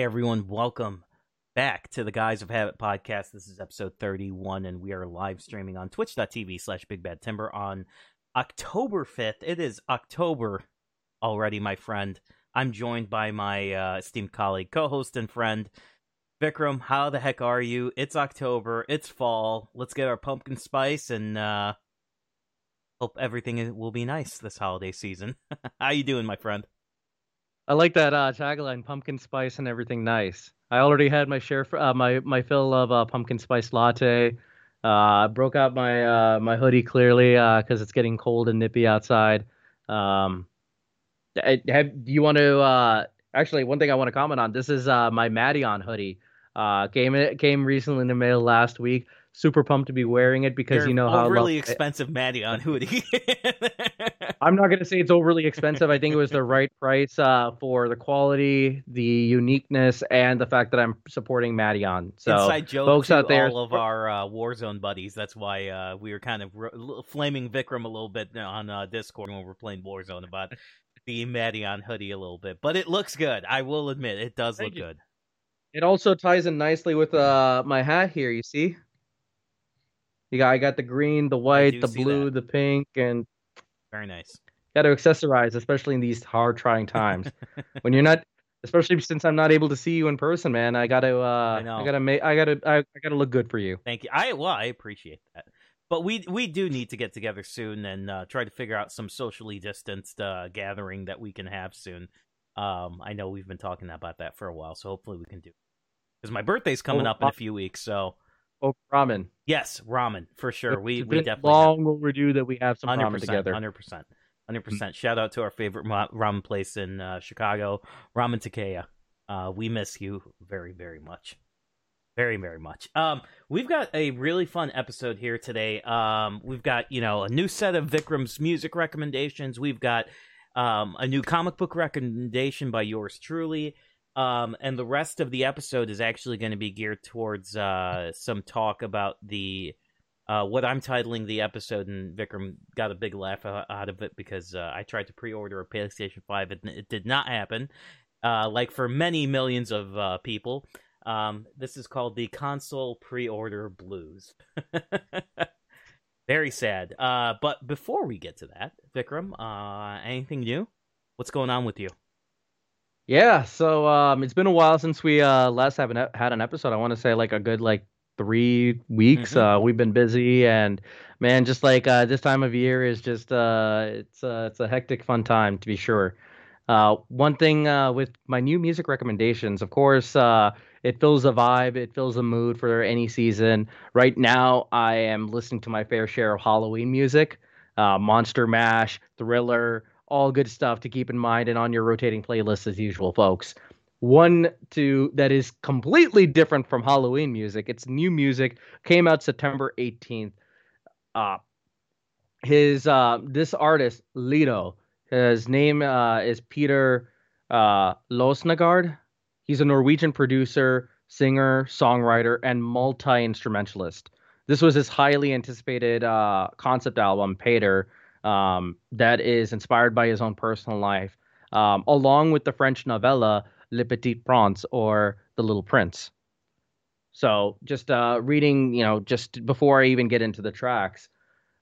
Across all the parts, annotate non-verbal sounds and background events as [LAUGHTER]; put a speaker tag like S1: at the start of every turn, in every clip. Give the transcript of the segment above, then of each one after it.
S1: Hey everyone, welcome back to the Guys of Habit podcast. This is episode 31, and we are live streaming on twitch.tv slash Big Bad Timber on October 5th. It is October already, my friend. I'm joined by my uh, esteemed colleague, co host, and friend, Vikram. How the heck are you? It's October, it's fall. Let's get our pumpkin spice and uh, hope everything will be nice this holiday season. [LAUGHS] How you doing, my friend?
S2: I like that uh, tagline: pumpkin spice and everything nice. I already had my share, for, uh, my my fill of uh, pumpkin spice latte. Uh, broke out my uh, my hoodie clearly because uh, it's getting cold and nippy outside. Um, have, do you want to? Actually, one thing I want to comment on. This is my Madeon hoodie. Uh, came came recently in the mail last week. Super pumped to be wearing it because
S1: Your
S2: you know how
S1: really expensive Madeon hoodie. [LAUGHS]
S2: I'm not going to say it's overly expensive. I think it was the right price uh, for the quality, the uniqueness, and the fact that I'm supporting Madeon. So,
S1: Inside joke folks out there, all of our uh, Warzone buddies. That's why uh, we were kind of r- flaming Vikram a little bit on uh, Discord when we are playing Warzone about the Madeon hoodie a little bit. But it looks good. I will admit, it does Thank look you. good.
S2: It also ties in nicely with uh, my hat here. You see, you got I got the green, the white, the blue, that. the pink, and
S1: very nice.
S2: Got to accessorize, especially in these hard, trying times. [LAUGHS] when you're not, especially since I'm not able to see you in person, man. I gotta, uh, I, know. I gotta make, I gotta, I, I gotta look good for you.
S1: Thank you. I well, I appreciate that. But we we do need to get together soon and uh, try to figure out some socially distanced uh, gathering that we can have soon. Um, I know we've been talking about that for a while, so hopefully we can do. Because my birthday's coming oh, up in a few weeks, so
S2: Oh, ramen.
S1: Yes, ramen for sure.
S2: It's
S1: we we definitely
S2: long have. overdue that we have some
S1: 100%,
S2: ramen together.
S1: Hundred percent, hundred percent. Shout out to our favorite ramen place in uh, Chicago, Ramen Takeya. Uh, we miss you very very much, very very much. Um, we've got a really fun episode here today. Um, we've got you know a new set of Vikram's music recommendations. We've got um a new comic book recommendation by yours truly. Um, and the rest of the episode is actually going to be geared towards uh, some talk about the uh, what I'm titling the episode, and Vikram got a big laugh out of it because uh, I tried to pre-order a PlayStation Five, and it did not happen. Uh, like for many millions of uh, people, um, this is called the console pre-order blues. [LAUGHS] Very sad. Uh, but before we get to that, Vikram, anything new? What's going on with you?
S2: Yeah, so um, it's been a while since we uh, last have an, had an episode. I want to say like a good like three weeks. Mm-hmm. Uh, we've been busy, and man, just like uh, this time of year is just uh, it's uh, it's a hectic, fun time to be sure. Uh, one thing uh, with my new music recommendations, of course, uh, it fills a vibe, it fills a mood for any season. Right now, I am listening to my fair share of Halloween music, uh, Monster Mash, Thriller, all good stuff to keep in mind and on your rotating playlist as usual, folks. One to that is completely different from Halloween music. It's new music. Came out September 18th. Uh his uh this artist, Lido, his name uh is Peter uh Losnegard. He's a Norwegian producer, singer, songwriter, and multi-instrumentalist. This was his highly anticipated uh, concept album, Peder, um, that is inspired by his own personal life, um, along with the French novella Le Petit Prince or The Little Prince. So just uh, reading, you know, just before I even get into the tracks,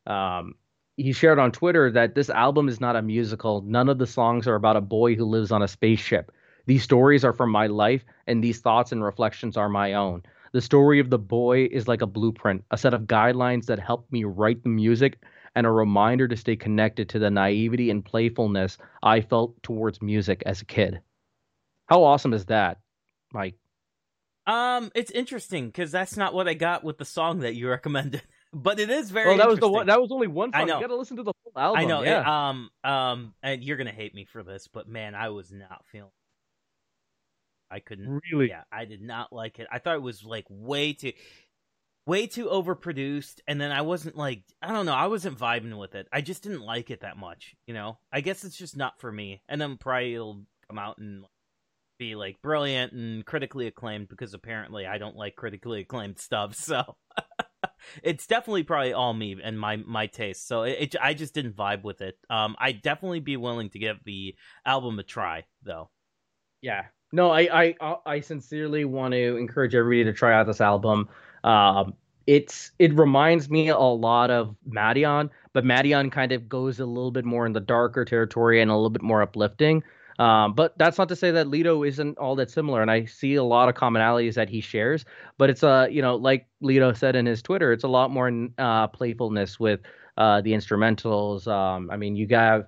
S2: um, he shared on Twitter that this album is not a musical. None of the songs are about a boy who lives on a spaceship. These stories are from my life, and these thoughts and reflections are my own. The story of the boy is like a blueprint, a set of guidelines that help me write the music and a reminder to stay connected to the naivety and playfulness I felt towards music as a kid. How awesome is that, Mike?
S1: Um, it's interesting because that's not what I got with the song that you recommended. [LAUGHS] but it is very.
S2: Well, that was the one. That was only one song. I know. You got to listen to the whole album.
S1: I know.
S2: Yeah.
S1: It, um. Um. And you're gonna hate me for this, but man, I was not feeling. I couldn't
S2: really.
S1: Yeah, I did not like it. I thought it was like way too way too overproduced and then i wasn't like i don't know i wasn't vibing with it. I just didn't like it that much you know? I guess it's just not for me. And then probably it'll come out and be like brilliant and critically acclaimed because apparently i don't like critically acclaimed stuff [LAUGHS] so it's definitely probably all me and my my taste. So it, it, i just didn't vibe with it. Um i'd definitely be willing to give the album a try though.
S2: Yeah. No, I I I sincerely want to encourage everybody to try out this album. Um, it's it reminds me a lot of Madeon, but Madeon kind of goes a little bit more in the darker territory and a little bit more uplifting. Um, but that's not to say that Lido isn't all that similar, and I see a lot of commonalities that he shares. But it's a uh, you know, like Lido said in his Twitter, it's a lot more uh, playfulness with uh, the instrumentals. Um, I mean, you have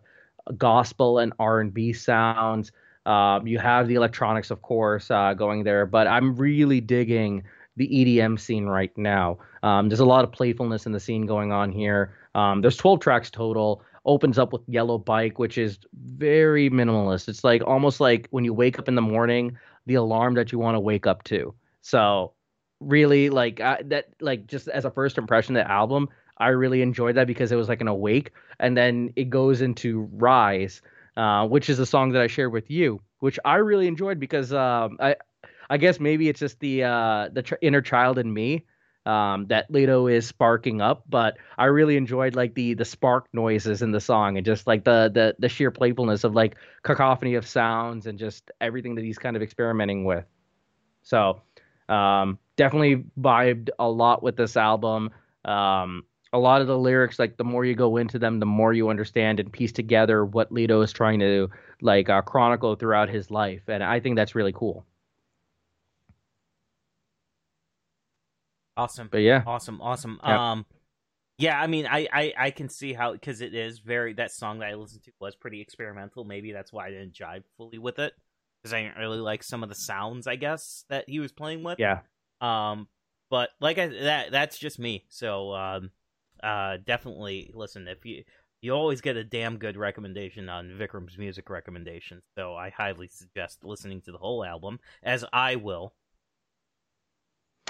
S2: gospel and R and B sounds. Um, you have the electronics, of course, uh, going there, but I'm really digging the EDM scene right now. Um, there's a lot of playfulness in the scene going on here. Um, there's 12 tracks total. Opens up with Yellow Bike, which is very minimalist. It's like almost like when you wake up in the morning, the alarm that you want to wake up to. So really like I, that like just as a first impression the album i really enjoyed that because it was like an awake and then it goes into rise uh, which is a song that I shared with you, which I really enjoyed because um, I I guess maybe it's just the uh, the tr- inner child in me um, that Lido is sparking up, but I really enjoyed like the the spark noises in the song and just like the the the sheer playfulness of like cacophony of sounds and just everything that he's kind of experimenting with. So um, definitely vibed a lot with this album. Um, a lot of the lyrics like the more you go into them the more you understand and piece together what Lido is trying to like uh, chronicle throughout his life and I think that's really cool.
S1: Awesome.
S2: But yeah.
S1: Awesome. Awesome. Yep. Um yeah, I mean I I I can see how cuz it is very that song that I listened to was pretty experimental. Maybe that's why I didn't jive fully with it cuz I didn't really like some of the sounds I guess that he was playing with.
S2: Yeah.
S1: Um but like I that that's just me. So um uh, definitely listen if you you always get a damn good recommendation on Vikram's music recommendations. So I highly suggest listening to the whole album, as I will.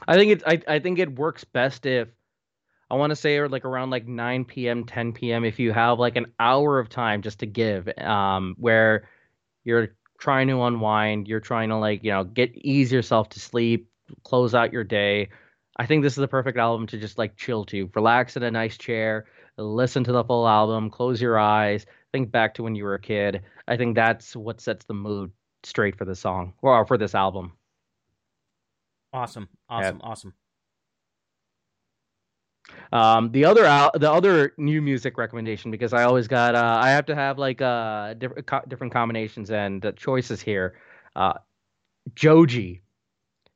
S2: I think it. I, I think it works best if I want to say or like around like 9 p.m., 10 p.m. If you have like an hour of time just to give, um, where you're trying to unwind, you're trying to like you know get ease yourself to sleep, close out your day. I think this is the perfect album to just like chill to, relax in a nice chair, listen to the full album, close your eyes, think back to when you were a kid. I think that's what sets the mood straight for the song or for this album.
S1: Awesome, awesome, yeah. awesome.
S2: Um, the other al- the other new music recommendation because I always got uh, I have to have like uh different co- different combinations and uh, choices here. Uh, Joji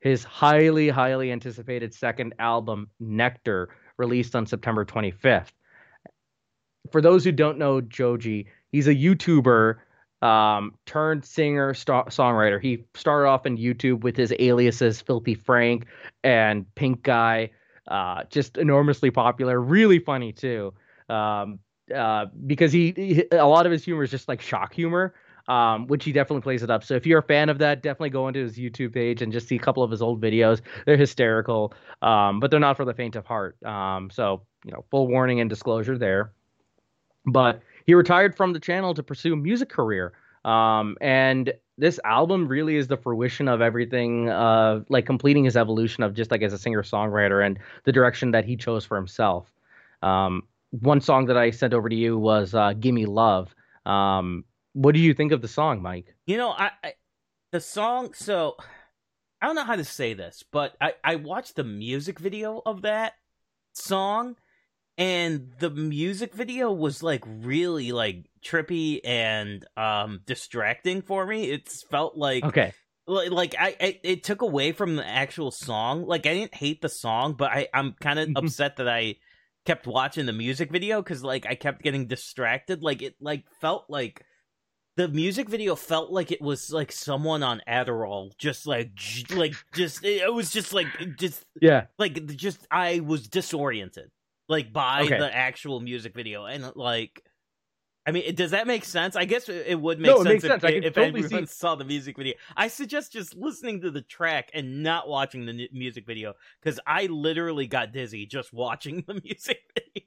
S2: his highly, highly anticipated second album, Nectar, released on September 25th. For those who don't know Joji, he's a YouTuber um, turned singer st- songwriter. He started off in YouTube with his aliases Filthy Frank and Pink Guy. Uh, just enormously popular, really funny too. Um, uh, because he, he, a lot of his humor is just like shock humor um, which he definitely plays it up. So if you're a fan of that, definitely go into his YouTube page and just see a couple of his old videos. They're hysterical, um, but they're not for the faint of heart. Um, so you know, full warning and disclosure there. But he retired from the channel to pursue a music career. Um, and this album really is the fruition of everything, uh, like completing his evolution of just like as a singer songwriter and the direction that he chose for himself. Um, one song that I sent over to you was uh, "Gimme Love." Um, what do you think of the song, Mike?
S1: You know, I, I the song. So I don't know how to say this, but I I watched the music video of that song, and the music video was like really like trippy and um distracting for me. It felt like
S2: okay.
S1: Like I, I, it took away from the actual song. Like i didn't hate the song but i i'm kind of [LAUGHS] upset that i kept watching the music video because like i kept getting distracted. Like it like felt like the music video felt like it was like someone on Adderall, just like, like, just it was just like, just
S2: yeah,
S1: like just I was disoriented, like by okay. the actual music video, and like, I mean, does that make sense? I guess it would make
S2: no,
S1: sense
S2: if, sense.
S1: if
S2: totally
S1: everyone see... saw the music video. I suggest just listening to the track and not watching the music video because I literally got dizzy just watching the [LAUGHS] music video.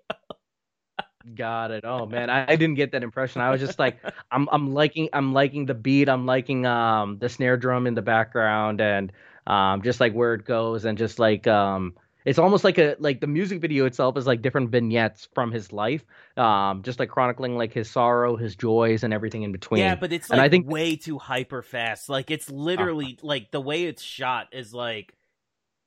S2: Got it. Oh man, I, I, didn't get that impression. I was just like, [LAUGHS] I'm I'm liking I'm liking the beat. I'm liking um the snare drum in the background and um just like where it goes and just like um it's almost like a like the music video itself is like different vignettes from his life, um, just like chronicling like his sorrow, his joys, and everything in between.
S1: Yeah, but it's like
S2: and I think
S1: way too hyper fast. Like it's literally uh, like the way it's shot is like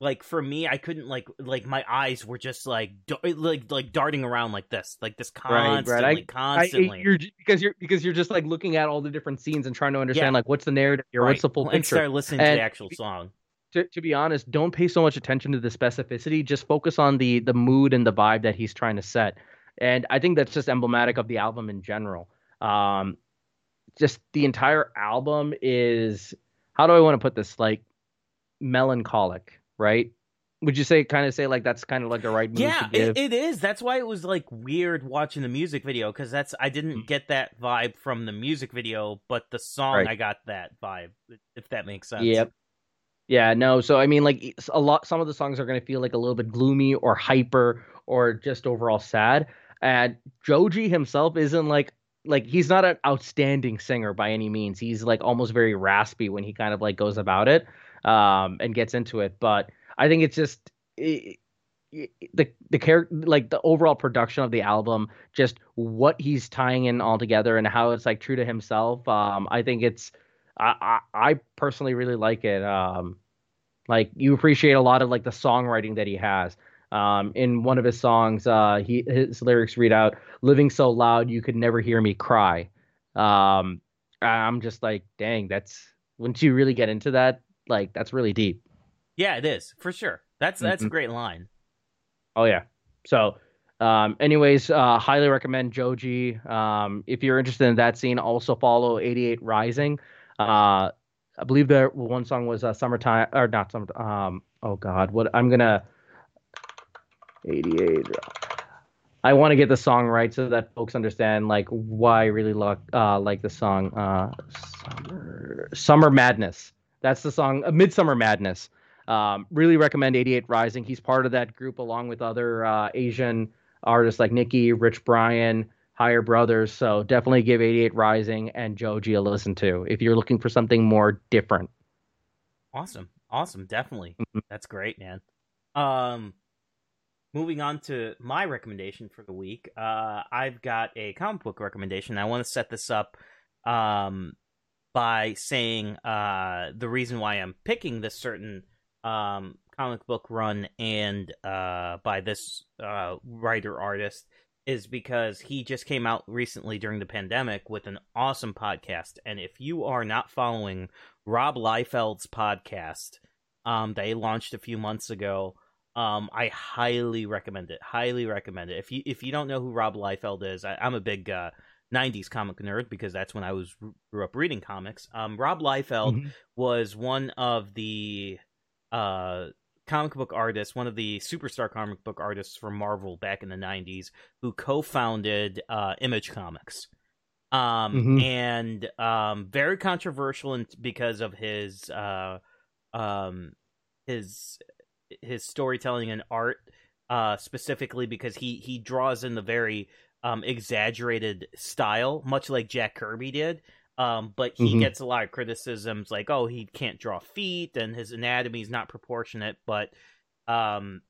S1: like for me i couldn't like like my eyes were just like like like darting around like this like this constantly right, right. I, constantly
S2: I, you're, because you're because you're just like looking at all the different scenes and trying to understand yeah. like what's the narrative here right. what's the full picture
S1: start listening and, to the actual song
S2: to, to be honest don't pay so much attention to the specificity just focus on the the mood and the vibe that he's trying to set and i think that's just emblematic of the album in general um just the entire album is how do i want to put this like melancholic right? Would you say kind of say like that's kind of like the right move
S1: yeah, it, it is. That's why it was like weird watching the music video because that's I didn't mm. get that vibe from the music video, but the song right. I got that vibe. If that makes sense.
S2: Yep. Yeah, no. So I mean, like a lot, some of the songs are going to feel like a little bit gloomy or hyper or just overall sad. And Joji himself isn't like like he's not an outstanding singer by any means. He's like almost very raspy when he kind of like goes about it um, and gets into it. But I think it's just it, the the character, like the overall production of the album, just what he's tying in all together and how it's like true to himself. Um, I think it's I, I, I personally really like it. Um, like you appreciate a lot of like the songwriting that he has. Um, in one of his songs, uh, he his lyrics read out, "Living so loud you could never hear me cry." Um, I'm just like, dang, that's once you really get into that, like that's really deep.
S1: Yeah, it is for sure. That's that's mm-hmm. a great line.
S2: Oh yeah. So, um, anyways, uh, highly recommend Joji. Um, if you're interested in that scene, also follow 88 Rising. Uh, I believe the one song was uh, "Summertime" or not "Summer." Um, oh God, what I'm gonna 88. I want to get the song right so that folks understand like why I really like uh, like the song uh, "Summer Summer Madness." That's the song uh, Midsummer Madness. Um, really recommend 88 Rising. He's part of that group along with other uh, Asian artists like Nikki, Rich Brian, Higher Brothers. So definitely give 88 Rising and Joji a listen to if you're looking for something more different.
S1: Awesome. Awesome. Definitely. Mm-hmm. That's great, man. Um, moving on to my recommendation for the week. Uh, I've got a comic book recommendation. I want to set this up um, by saying uh, the reason why I'm picking this certain um, comic book run and uh, by this uh, writer artist is because he just came out recently during the pandemic with an awesome podcast. And if you are not following Rob Liefeld's podcast, um, they launched a few months ago. Um, I highly recommend it. Highly recommend it. If you if you don't know who Rob Liefeld is, I, am a big uh, 90s comic nerd because that's when I was grew up reading comics. Um, Rob Liefeld mm-hmm. was one of the uh, comic book artist, one of the superstar comic book artists from Marvel back in the 90s who co-founded uh, Image Comics. Um, mm-hmm. and um, very controversial in, because of his uh, um, his his storytelling and art uh, specifically because he he draws in the very um, exaggerated style, much like Jack Kirby did. Um, but he mm-hmm. gets a lot of criticisms like, oh, he can't draw feet and his anatomy is not proportionate. But, um,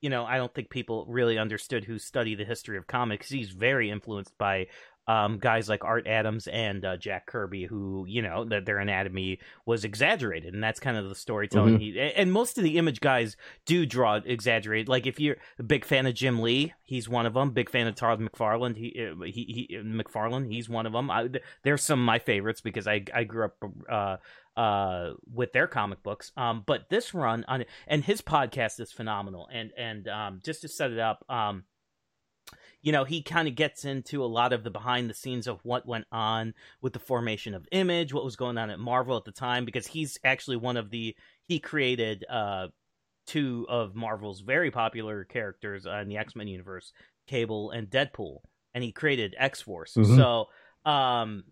S1: you know, I don't think people really understood who study the history of comics. He's very influenced by um, guys like Art Adams and uh, Jack Kirby, who you know that their anatomy was exaggerated, and that's kind of the storytelling. Mm-hmm. He, and most of the image guys do draw exaggerated. Like if you're a big fan of Jim Lee, he's one of them. Big fan of Todd McFarlane, he uh, he, he McFarlane, he's one of them. I, there's some of my favorites because I I grew up. Uh, uh with their comic books um but this run on and his podcast is phenomenal and and um just to set it up um you know, he kind of gets into a lot of the behind the scenes of what went on with the formation of Image, what was going on at Marvel at the time, because he's actually one of the he created uh two of Marvel's very popular characters uh, in the X Men universe, Cable and Deadpool, and he created X Force. Mm-hmm. So, um,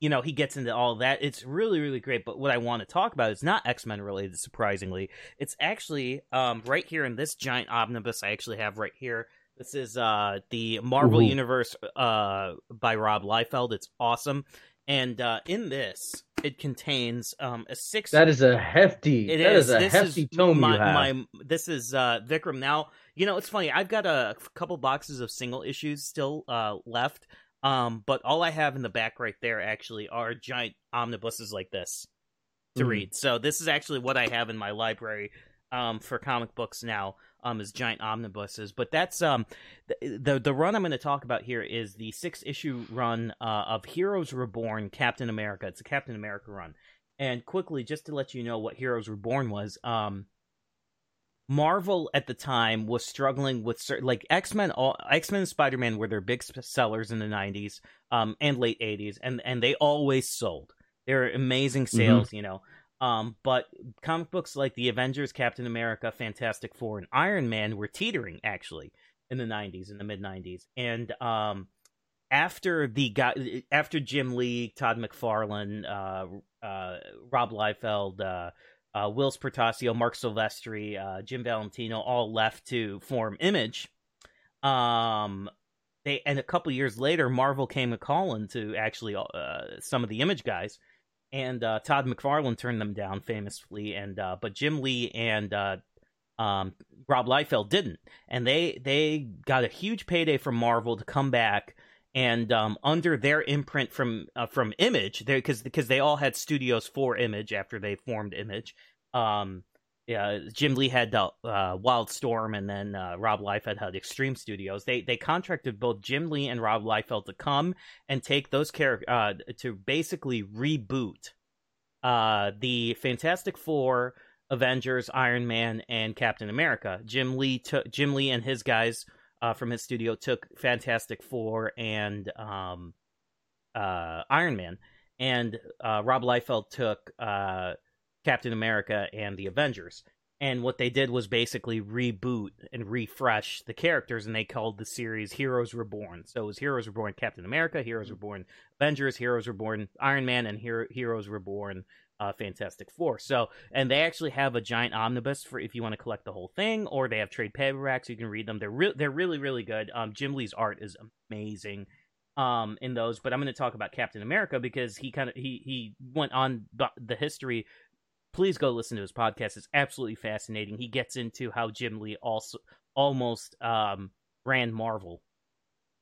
S1: you know, he gets into all that. It's really, really great. But what I want to talk about is not X Men related, surprisingly. It's actually um, right here in this giant omnibus I actually have right here. This is uh, the Marvel Ooh. Universe uh, by Rob Liefeld. It's awesome. And uh, in this, it contains um, a six.
S2: That is a hefty.
S1: It
S2: that
S1: is.
S2: is a
S1: This
S2: hefty
S1: is
S2: tome
S1: my,
S2: you have.
S1: my this is uh Vikram. Now you know it's funny. I've got a couple boxes of single issues still uh left. Um, but all I have in the back right there actually are giant omnibuses like this to
S2: Mhm.
S1: read. So this is actually what I have in my library um for comic books now. Um, is giant omnibuses, but that's um the the, the run I'm going to talk about here is the six issue run uh, of Heroes Reborn Captain America. It's a Captain America run, and quickly just to let you know what Heroes Reborn was, um, Marvel at the time was struggling with certain like X Men. All X Men and Spider Man were their big sellers in the '90s um, and late '80s, and and they always sold. They're amazing sales, you know. Um, but comic books like the Avengers, Captain America, Fantastic Four, and Iron Man were teetering actually in the '90s, in the mid '90s, and um, after the guy, after Jim Lee, Todd McFarlane, uh, uh, Rob Liefeld, uh, uh, Whilce Portacio, Marc Silvestri, uh, Jim Valentino all left to form Image. Um, they and a couple years later, Marvel came a calling to actually uh, some of the Image guys, and uh, Todd McFarlane turned them down famously. And uh, but Jim Lee and uh, um, Rob Liefeld didn't, and they they got a huge payday from Marvel to come back and um, under their imprint from uh, from Image, because because they all had studios for Image after they formed Image. Um, yeah, Jim Lee had uh, uh, Wildstorm, and then uh, Rob Liefeld had Extreme Studios. They they contracted both Jim Lee and Rob Liefeld to come and take those characters uh, to basically reboot uh, the Fantastic Four, Avengers, Iron Man, and Captain America. Jim Lee took Jim Lee and his guys uh, from his studio took Fantastic Four and um, uh, Iron Man, and uh, Rob Liefeld took uh, Captain America and the Avengers. And what they did was basically reboot and refresh the characters, and they called the series Heroes Reborn. So it was Heroes Reborn Captain America, Heroes Reborn Avengers, Heroes Reborn Iron Man, and Hero- Heroes Reborn uh, Fantastic Four. So, and they actually have a giant omnibus for if you want to collect the whole thing, or they have trade paperbacks. You can read them. They're re- they're really really good. Um, Jim Lee's art is amazing. Um, in those, but I'm going to talk about Captain America because he kind of he he went on the, the history. Please go listen to his podcast. It's absolutely fascinating. He gets into how Jim Lee also almost um ran Marvel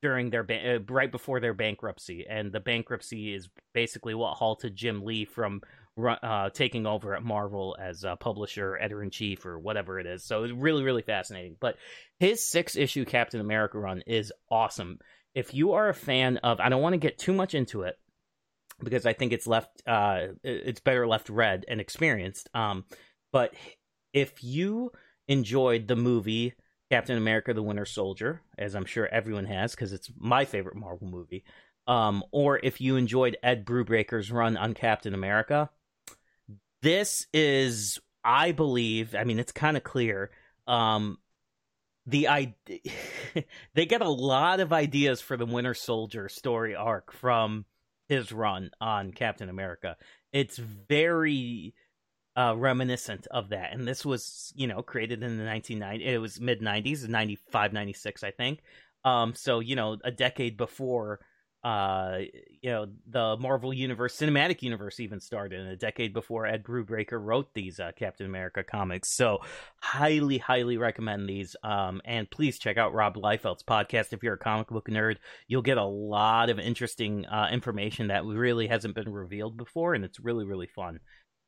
S1: during their ba- uh, right before their bankruptcy, and the bankruptcy is basically what halted Jim Lee from uh, taking over at Marvel as a publisher, editor in chief, or whatever it is. So it's really, really fascinating. But his six issue Captain America run is awesome. If you are a fan of, I don't want to get too much into it because I think it's left, uh, it's better left read and experienced. Um, but if you enjoyed the movie Captain America: The Winter Soldier, as I'm sure everyone has, because it's my favorite Marvel movie. Um, or if you enjoyed Ed Brubaker's run on Captain America, this is, I believe, I mean, it's kind of clear. Um, the I [LAUGHS] they get a lot of ideas for the Winter Soldier story arc from his run on Captain America. It's very uh, reminiscent of that. And this was, you know, created in the 1990s. It was mid 90s, 95, 96, I think. Um, so, you know, a decade before, uh, you know, the Marvel Universe, Cinematic Universe even started, a decade before Ed Brubaker wrote these uh, Captain America comics. So, highly, highly recommend these. Um, and please check out Rob Liefeld's podcast if you're a comic book nerd. You'll get a lot of interesting uh, information that really hasn't been revealed before, and it's really, really fun.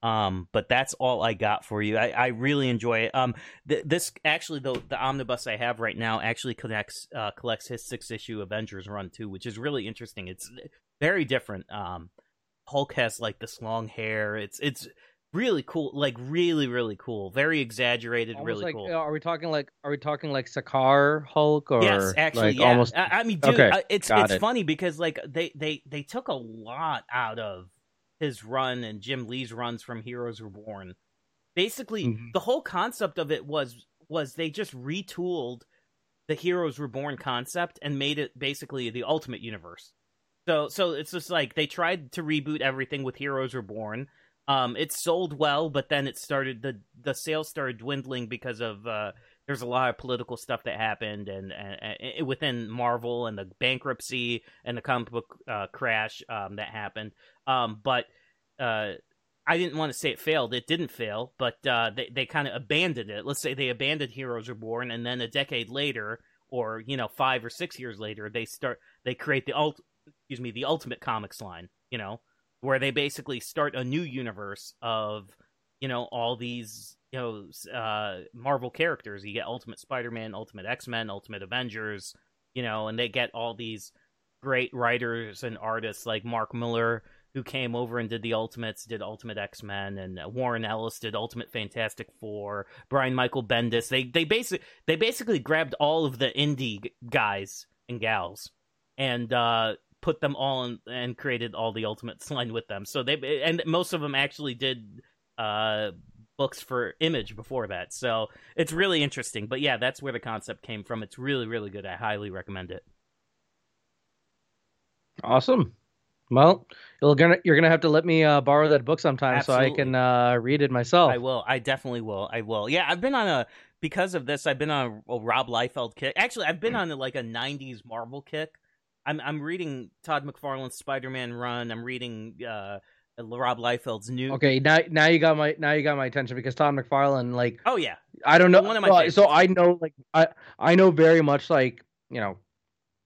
S1: Um, but that's all I got for you. I, I really enjoy it. Um, th- this actually the the omnibus I have right now actually connects uh, collects his six issue Avengers run too, which is really interesting. It's very different. Um, Hulk has like this long hair. It's it's really cool, like really really cool, very exaggerated,
S2: Almost
S1: really
S2: like,
S1: cool.
S2: uh, Are we talking like? Are we talking like Sakaar Hulk or?
S1: yes, actually,
S2: like
S1: yeah.
S2: almost.
S1: I, I mean, dude,
S2: Okay,
S1: uh, it's it's
S2: it.
S1: funny because like they they they took a lot out of his run and Jim Lee's runs from Heroes Reborn. Basically,
S2: Mhm.
S1: the whole concept of it was was they just retooled the Heroes Reborn concept and made it basically the ultimate universe. So so it's just like they tried to reboot everything with Heroes Reborn. Um, it sold well, but then it started the the sales started dwindling because of uh, there's a lot of political stuff that happened and, and, and within Marvel and the bankruptcy and the comic book uh, crash um, that happened. Um, but uh, I didn't want to say it failed. It didn't fail, but uh, they they kind of abandoned it. Let's say they abandoned Heroes Reborn, and then a decade later, or you know, five or six years later, they start they create the ult excuse me the Ultimate Comics line. You know, where they basically start a new universe of you know all these you know uh, Marvel characters. You get Ultimate Spider-Man, Ultimate X-Men, Ultimate Avengers, you know, and they get all these great writers and artists like Mark Millar, who came over and did the Ultimates, did Ultimate X Men, and uh, Warren Ellis did Ultimate Fantastic Four. Brian Michael Bendis. They they basically they basically grabbed all of the indie guys and gals and uh, put them all in and created all the Ultimates [LAUGHS] line with them. So they and most of them actually did uh, books for Image before that. So it's really interesting. But yeah, that's where the concept came from. It's really really good. I highly recommend it.
S2: Awesome. Well, you're gonna you're gonna have to let me uh, borrow that book sometime
S1: Absolutely.
S2: so I can uh, read it myself.
S1: I will. I definitely will. I will. Yeah, I've been on a because of this. I've been on a, a Rob Liefeld kick. Actually, I've been on a, like a '90s Marvel kick. I'm I'm reading Todd McFarlane's Spider-Man run. I'm reading uh, Rob Liefeld's new.
S2: Okay, now now you got my now you got my attention because Todd McFarlane, like,
S1: oh yeah,
S2: I don't know.
S1: One of my
S2: well, so I know like I I know very much like you know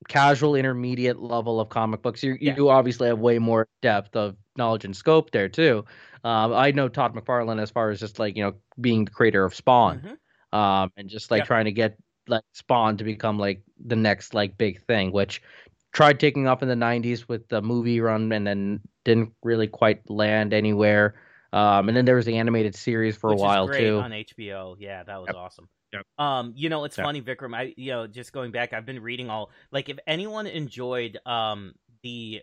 S2: casual intermediate level of comic books. You
S1: Yeah.
S2: you obviously have way more depth of knowledge and scope there too. Um, I know Todd McFarlane as far as just like you know being the creator of Spawn,
S1: Mhm.
S2: um, and just like
S1: Yep.
S2: trying to get like Spawn to become like the next like big thing, which tried taking off in the '90s with the movie run, and then didn't really quite land anywhere. Um, and then there was the animated series for
S1: Which
S2: a while
S1: is great
S2: too.
S1: on HBO. Yeah, that was
S2: Yep.
S1: awesome.
S2: Yep.
S1: Um, you know, it's
S2: Yep.
S1: funny, Vikram. I, you know, just going back, I've been reading all like if anyone enjoyed um the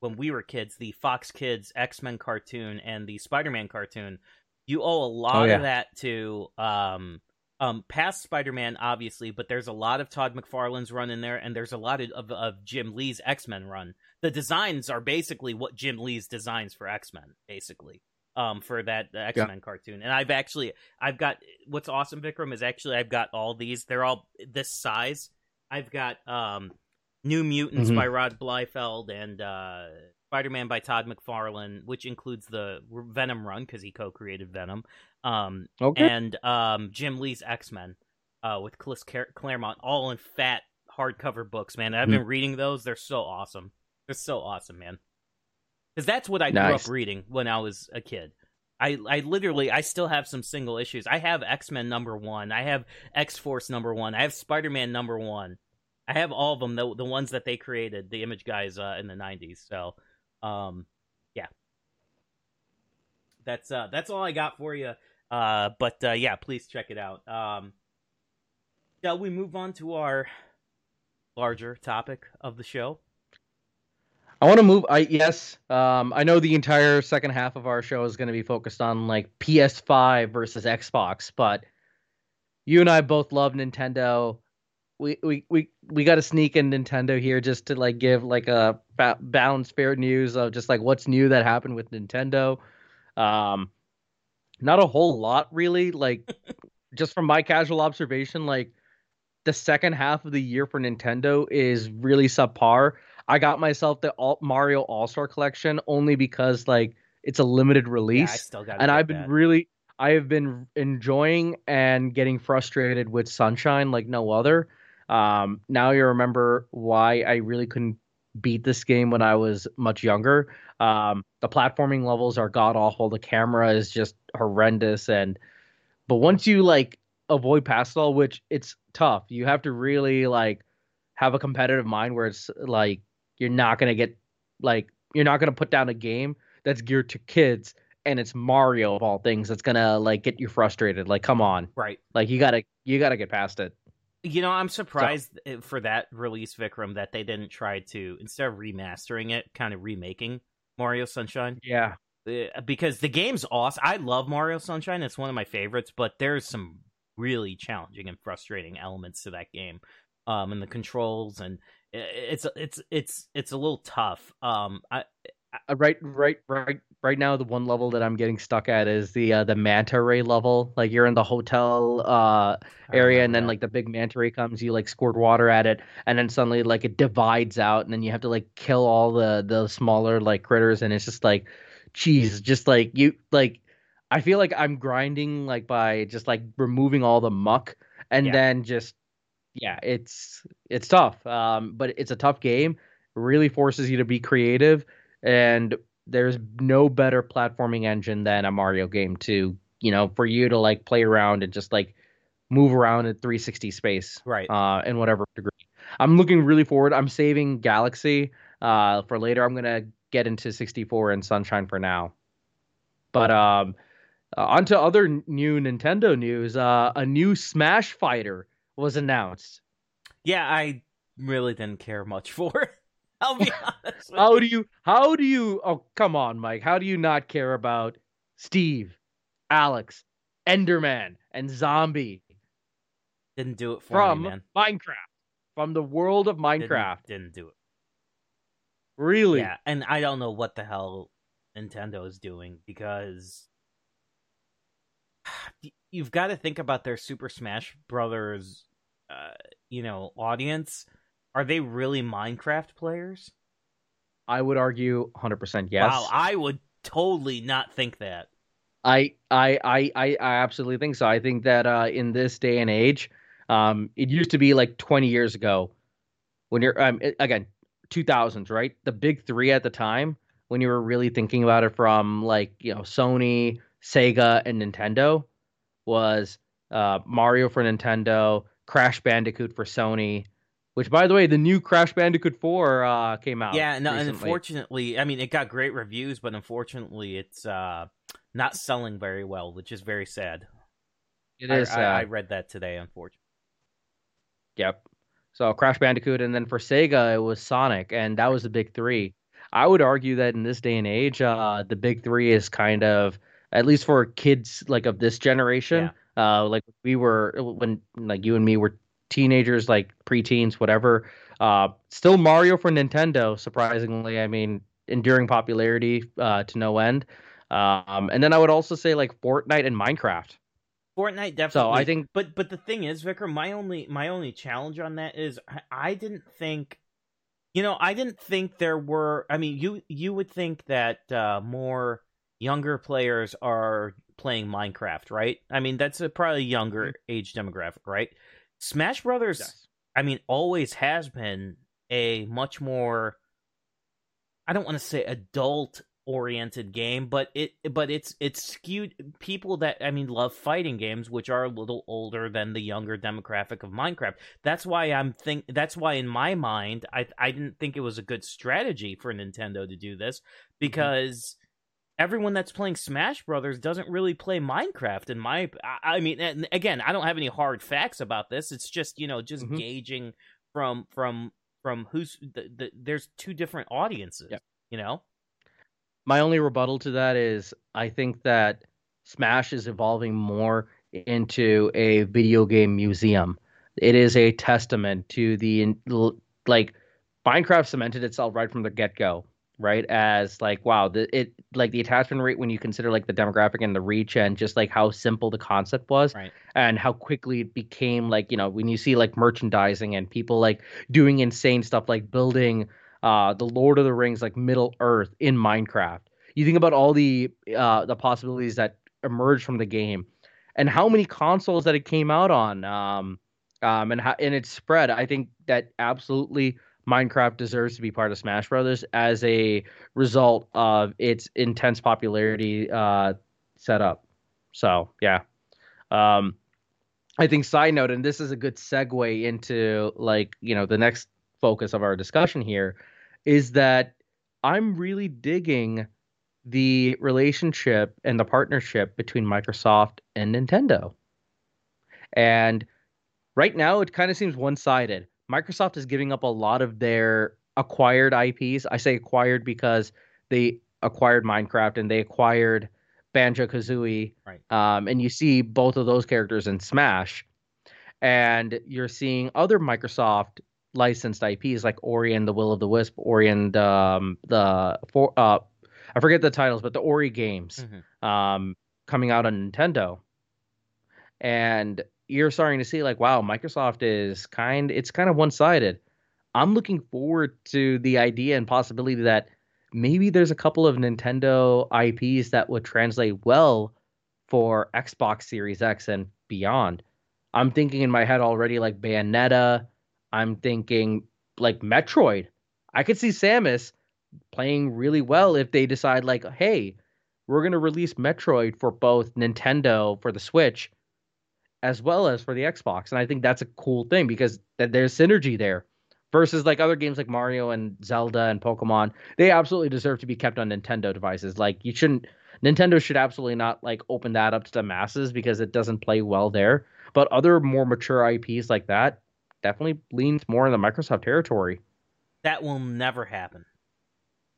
S1: when we were kids, the Fox Kids X Men cartoon and the Spider Man cartoon, you owe a lot
S2: Oh, yeah.
S1: of that to um um past Spider Man, obviously, but there's a lot of Todd McFarlane's run in there, and there's a lot of of, of Jim Lee's X Men run. The designs are basically what Jim Lee's designs for X Men, basically um for that X Men cartoon. And I've actually I've got what's awesome, Vikram, is actually I've got all these. They're all this size. I've got um New Mutants
S2: Mhm.
S1: by Rob Liefeld and uh Spider Man by Todd McFarlane, which includes the Venom run because he co-created Venom. Um
S2: Okay.
S1: and um Jim Lee's X Men uh with Car- Claremont, all in fat hardcover books. Man, I've been reading those. They're so awesome. They're so awesome, man. Because that's what I grew up reading when I was a kid. I, I literally I still have some single issues. I have X Men number one. I have X Force number one. I have Spider Man number one. I have all of them. The the ones that they created, the Image guys uh, in the '90s. So, um, yeah, that's uh that's all I got for you. Uh, but uh, yeah, please check it out. Um, shall we move on to our larger topic of the show?
S2: I want to move. I yes. Um, I know the entire second half of our show is going to be focused on like PS5 versus Xbox, but you and I both love Nintendo. We we we we got to sneak in Nintendo here just to like give like a ba- balanced fair news of just like what's new that happened with Nintendo. Um, not a whole lot really. Like [LAUGHS] just from my casual observation, like the second half of the year for Nintendo is really subpar. I got myself the All- Mario All Star Collection only because like it's a limited
S1: Yeah, I
S2: release,
S1: still got.
S2: and I've been really, I have been enjoying and getting frustrated with Sunshine like no other. Um, now you remember why I really couldn't beat this game when I was much younger. Um, the platforming levels are god awful. The camera is just horrendous, and but once you like avoid past all, which it's tough, you have to really like have a competitive mind where it's like you're not gonna get like you're not gonna put down a game that's geared to kids and it's Mario of all things that's gonna like get you frustrated. Like, come on,
S1: right.
S2: like you gotta you gotta get past it.
S1: You know, I'm surprised uh, for that release, Vikram, that they didn't try to instead of remastering it, kind of remaking Mario Sunshine.
S2: Yeah,
S1: Uh, because the game's awesome. I love Mario Sunshine; it's one of my favorites. But there's some really challenging and frustrating elements to that game, um, and the controls, and it's it's it's it's a little tough. Um, I
S2: Uh, right, right, right, right now the one level that I'm getting stuck at is the uh, the manta ray level. Like you're in the hotel uh area, and then
S1: that.
S2: like the big manta ray comes, you like squirt water at it, and then suddenly like it divides out, and then you have to like kill all the the smaller like critters, and it's just like geez, just like you like I feel like I'm grinding like by just like removing all the muck and
S1: Yeah.
S2: then just yeah, it's it's tough. Um, but it's a tough game. It really forces you to be creative, and there's no better platforming engine than a Mario game to you know for you to like play around and just like move around in 360 space
S1: Right.
S2: uh, in whatever degree. I'm looking really forward. I'm saving Galaxy uh, for later. I'm gonna get into 64 and Sunshine for now. But um, uh, on to other new Nintendo news. Uh, a new Smash Fighter was announced.
S1: Yeah, I really didn't care much [LAUGHS] for it. I'll be [LAUGHS] honest.
S2: How
S1: you.
S2: do you? How do you? Oh, come on, Mike. How do you not care about Steve, Alex, Enderman, and Zombie
S1: Didn't do it for
S2: from
S1: me, man.
S2: Minecraft, from the world of
S1: Didn't-
S2: Minecraft?
S1: didn't do it.
S2: Really?
S1: Yeah, and I don't know what the hell Nintendo is doing because [SIGHS] you've got to think about their Super Smash Brothers, uh, you know, audience. Are they really Minecraft players?
S2: I would argue 100% yes.
S1: Wow, I would totally not think that.
S2: I, I, I, I, I absolutely think so. I think that uh, in this day and age, um, it used to be like 20 years ago when you're um, again 2000s, right? The big three at the time when you were really thinking about it from like you know Sony, Sega, and Nintendo was uh, Mario for Nintendo, Crash Bandicoot for Sony. Which, by the way, the new Crash Bandicoot 4 uh, came out.
S1: yeah, no, and unfortunately, I mean, it got great reviews, but unfortunately, it's uh, not selling very well, which is very sad.
S2: It is.
S1: I-.
S2: I,
S1: I read that today, unfortunately.
S2: Yep. So Crash Bandicoot, and then for Sega, it was Sonic, and that was the big three. I would argue that in this day and age, uh, the big three is kind of, at least for kids like of this generation, uh, like we were when like you and me were teenagers, like preteens, whatever. Uh, still Mario for Nintendo, surprisingly. I mean, enduring popularity uh, to no end. Um, and then I would also say like Fortnite and Minecraft.
S1: Fortnite definitely.
S2: So I think
S1: But but the thing is, Vicar, my only my only challenge on that is I, I didn't think, you know, I didn't think there were. I mean, you you would think that uh, more younger players are playing Minecraft, right? I mean, that's a probably younger mm-hmm. age demographic, right? Smash Brothers,
S2: Yes.
S1: I mean, always has been a much more. I don't want to say adult oriented game, but it but it's it's skewed people that I mean love fighting games, which are a little older than the younger demographic of Minecraft. That's why I'm think that's why in my mind I I didn't think it was a good strategy for Nintendo to do this mm-hmm. because everyone that's playing Smash Brothers doesn't really play Minecraft in my I, I mean and again, I don't have any hard facts about this. It's just, you know, just
S2: Mhm.
S1: gauging from from from who's the, the there's two different audiences,
S2: Yep.
S1: you know?
S2: my only rebuttal to that is I think that Smash is evolving more into a video game museum. It is a testament to the like Minecraft cemented itself right from the get go, right? As like wow, the it like the attachment rate when you consider like the demographic and the reach and just like how simple the concept was
S1: Right.
S2: and how quickly it became like you know when you see like merchandising and people like doing insane stuff like building uh the Lord of the Rings like Middle Earth in Minecraft. You think about all the uh the possibilities that emerged from the game and how many consoles that it came out on um um and how and it spread. I think that absolutely Minecraft deserves to be part of Smash Brothers as a result of its intense popularity uh setup. So, yeah. Um I think side note and this is a good segue into like, you know, the next focus of our discussion here is that I'm really digging the relationship and the partnership between Microsoft and Nintendo. And right now, it kind of seems one sided. Microsoft is giving up a lot of their acquired IPs. I say acquired because they acquired Minecraft and they acquired Banjo Kazooie.
S1: Right.
S2: Um, and you see both of those characters in Smash. And you're seeing other Microsoft licensed IPs like Ori and the Will of the Wisp, Ori and um, the for uh, I forget the titles, but the Ori games
S1: Mhm.
S2: um, coming out on Nintendo, and you're starting to see like, wow, Microsoft is kind, it's kind of one sided. I'm looking forward to the idea and possibility that maybe there's a couple of Nintendo IPs that would translate well for Xbox Series X and beyond. I'm thinking in my head already like Bayonetta. I'm thinking like Metroid. I could see Samus playing really well if they decide like, hey, we're gonna release Metroid for both Nintendo for the Switch as well as for the Xbox. And I think that's a cool thing because th- there's synergy there versus like other games like Mario and Zelda and Pokemon. They absolutely deserve to be kept on Nintendo devices. Like you shouldn't Nintendo should absolutely not like open that up to the masses because it doesn't play well there. But other more mature IPs like that definitely leans more in the Microsoft territory.
S1: That will never happen.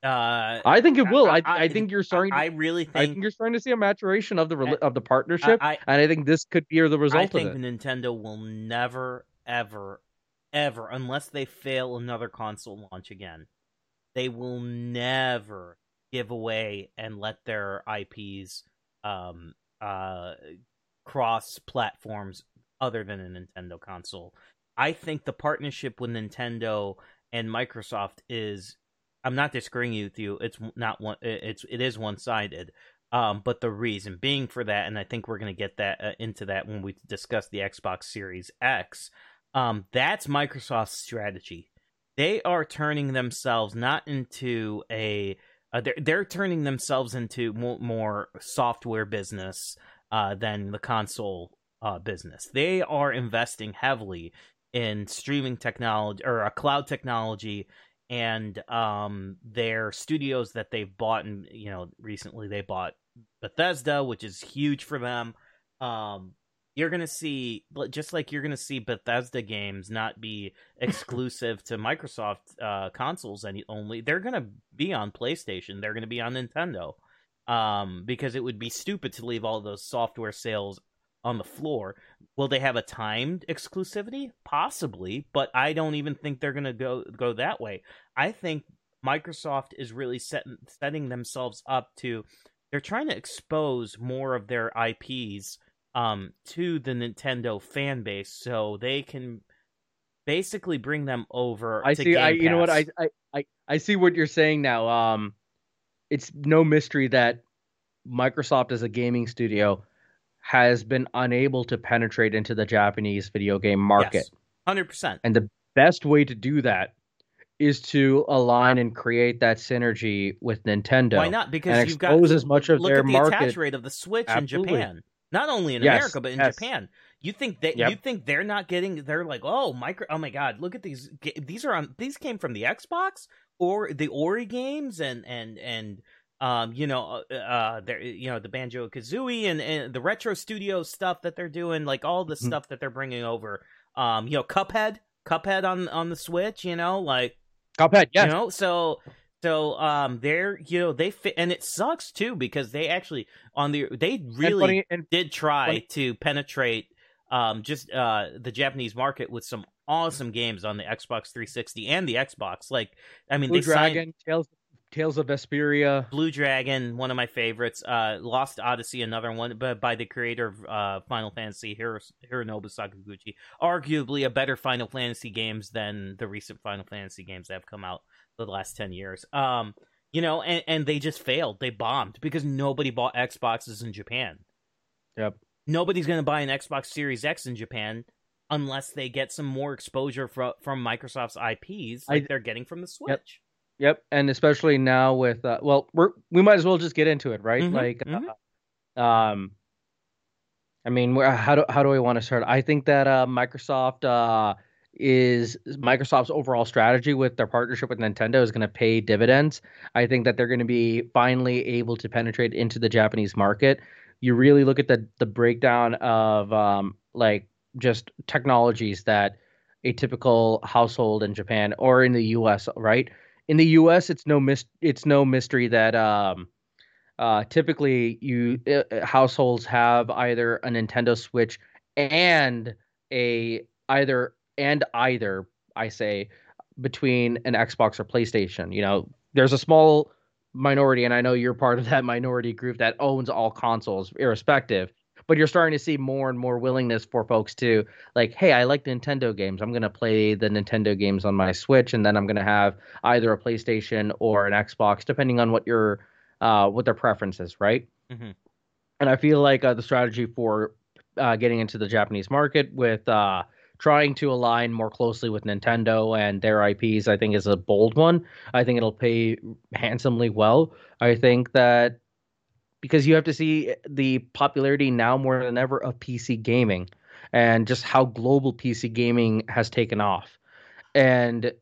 S1: Uh,
S2: I think it will. I, I, I think you're starting.
S1: I, I really think,
S2: I think you're starting to see a maturation of the of the partnership, and I think this could be the result. I
S1: think Nintendo will never, ever, ever, unless they fail another console launch again, they will never give away and let their IPs um, uh, cross platforms other than a Nintendo console. I think the partnership with Nintendo and Microsoft is I'm not disagreeing with you. It's not one. It's it is one sided. Um, but the reason being for that, and I think we're going to get that uh, into that when we discuss the Xbox Series X. Um, that's Microsoft's strategy. They are turning themselves not into a. Uh, they're they're turning themselves into more, more software business uh, than the console uh, business. They are investing heavily in streaming technology or a cloud technology and um, their studios that they've bought and you know recently they bought Bethesda, which is huge for them. Um, you're gonna see just like you're gonna see Bethesda games not be [LAUGHS] exclusive to Microsoft uh, consoles any only. They're gonna be on PlayStation. They're gonna be on Nintendo. Um, because it would be stupid to leave all those software sales on the floor. Will they have a timed exclusivity? Possibly, but I don't even think they're going to go go that way. I think Microsoft is really set, setting themselves up to they're trying to expose more of their IPs um, to the Nintendo fan base so they can basically bring them over
S2: I see I you know what I, I I I see what you're saying now. Um it's no mystery that Microsoft as a gaming studio has been unable to penetrate into the Japanese video game market.
S1: Hundred percent.
S2: And the best way to do that is to align and create that synergy with Nintendo.
S1: Why not? Because
S2: you've got as much of
S1: look
S2: their
S1: at the
S2: market.
S1: attach rate of the Switch Absolutely. in Japan. Not only in
S2: yes,
S1: America, but in
S2: yes.
S1: Japan. You think that yep. you think they're not getting? They're like, oh, micro. Oh my god, look at these. These are on. These came from the Xbox or the Ori games and and and um, you know, uh, uh there, you know, the Banjo Kazooie and, and the retro studio stuff that they're doing, like all the mm-hmm. stuff that they're bringing over. Um, you know, Cuphead, Cuphead on on the Switch, you know, like
S2: Cuphead, yeah,
S1: you know, so so um, they're you know they fit, and it sucks too because they actually on the they really and funny, and did try funny. to penetrate um just uh the Japanese market with some awesome games on the Xbox 360 and the Xbox. Like, I mean,
S2: Blue
S1: they
S2: Dragon,
S1: signed...
S2: Tales Tales of Vesperia,
S1: Blue Dragon, one of my favorites. Uh, Lost Odyssey, another one, but by the creator of uh, Final Fantasy, Hiro- Hironobu Sakaguchi. Arguably a better Final Fantasy games than the recent Final Fantasy games that have come out the last ten years. Um, you know, and, and they just failed. They bombed because nobody bought Xboxes in Japan.
S2: Yep.
S1: Nobody's going to buy an Xbox Series X in Japan unless they get some more exposure from from Microsoft's IPs like I, they're getting from the Switch.
S2: Yep. Yep, and especially now with uh, well, we're we might as well just get into it, right?
S1: Mm-hmm,
S2: like,
S1: mm-hmm.
S2: Uh, um, I mean, how do how do I want to start? I think that uh, Microsoft uh, is Microsoft's overall strategy with their partnership with Nintendo is going to pay dividends. I think that they're going to be finally able to penetrate into the Japanese market. You really look at the the breakdown of um, like just technologies that a typical household in Japan or in the U.S. right in the U.S., it's no mis- it's no mystery that um, uh, typically you uh, uh, households have either a Nintendo Switch and a either and either I say between an Xbox or PlayStation. You know, there's a small minority, and I know you're part of that minority group that owns all consoles, irrespective. But you're starting to see more and more willingness for folks to like, hey, I like Nintendo games. I'm gonna play the Nintendo games on my Switch, and then I'm gonna have either a PlayStation or an Xbox, depending on what your uh, what their preference is, right?
S1: Mm-hmm.
S2: And I feel like uh, the strategy for uh, getting into the Japanese market with uh, trying to align more closely with Nintendo and their IPs, I think is a bold one. I think it'll pay handsomely well. I think that because you have to see the popularity now more than ever of PC gaming and just how global PC gaming has taken off. And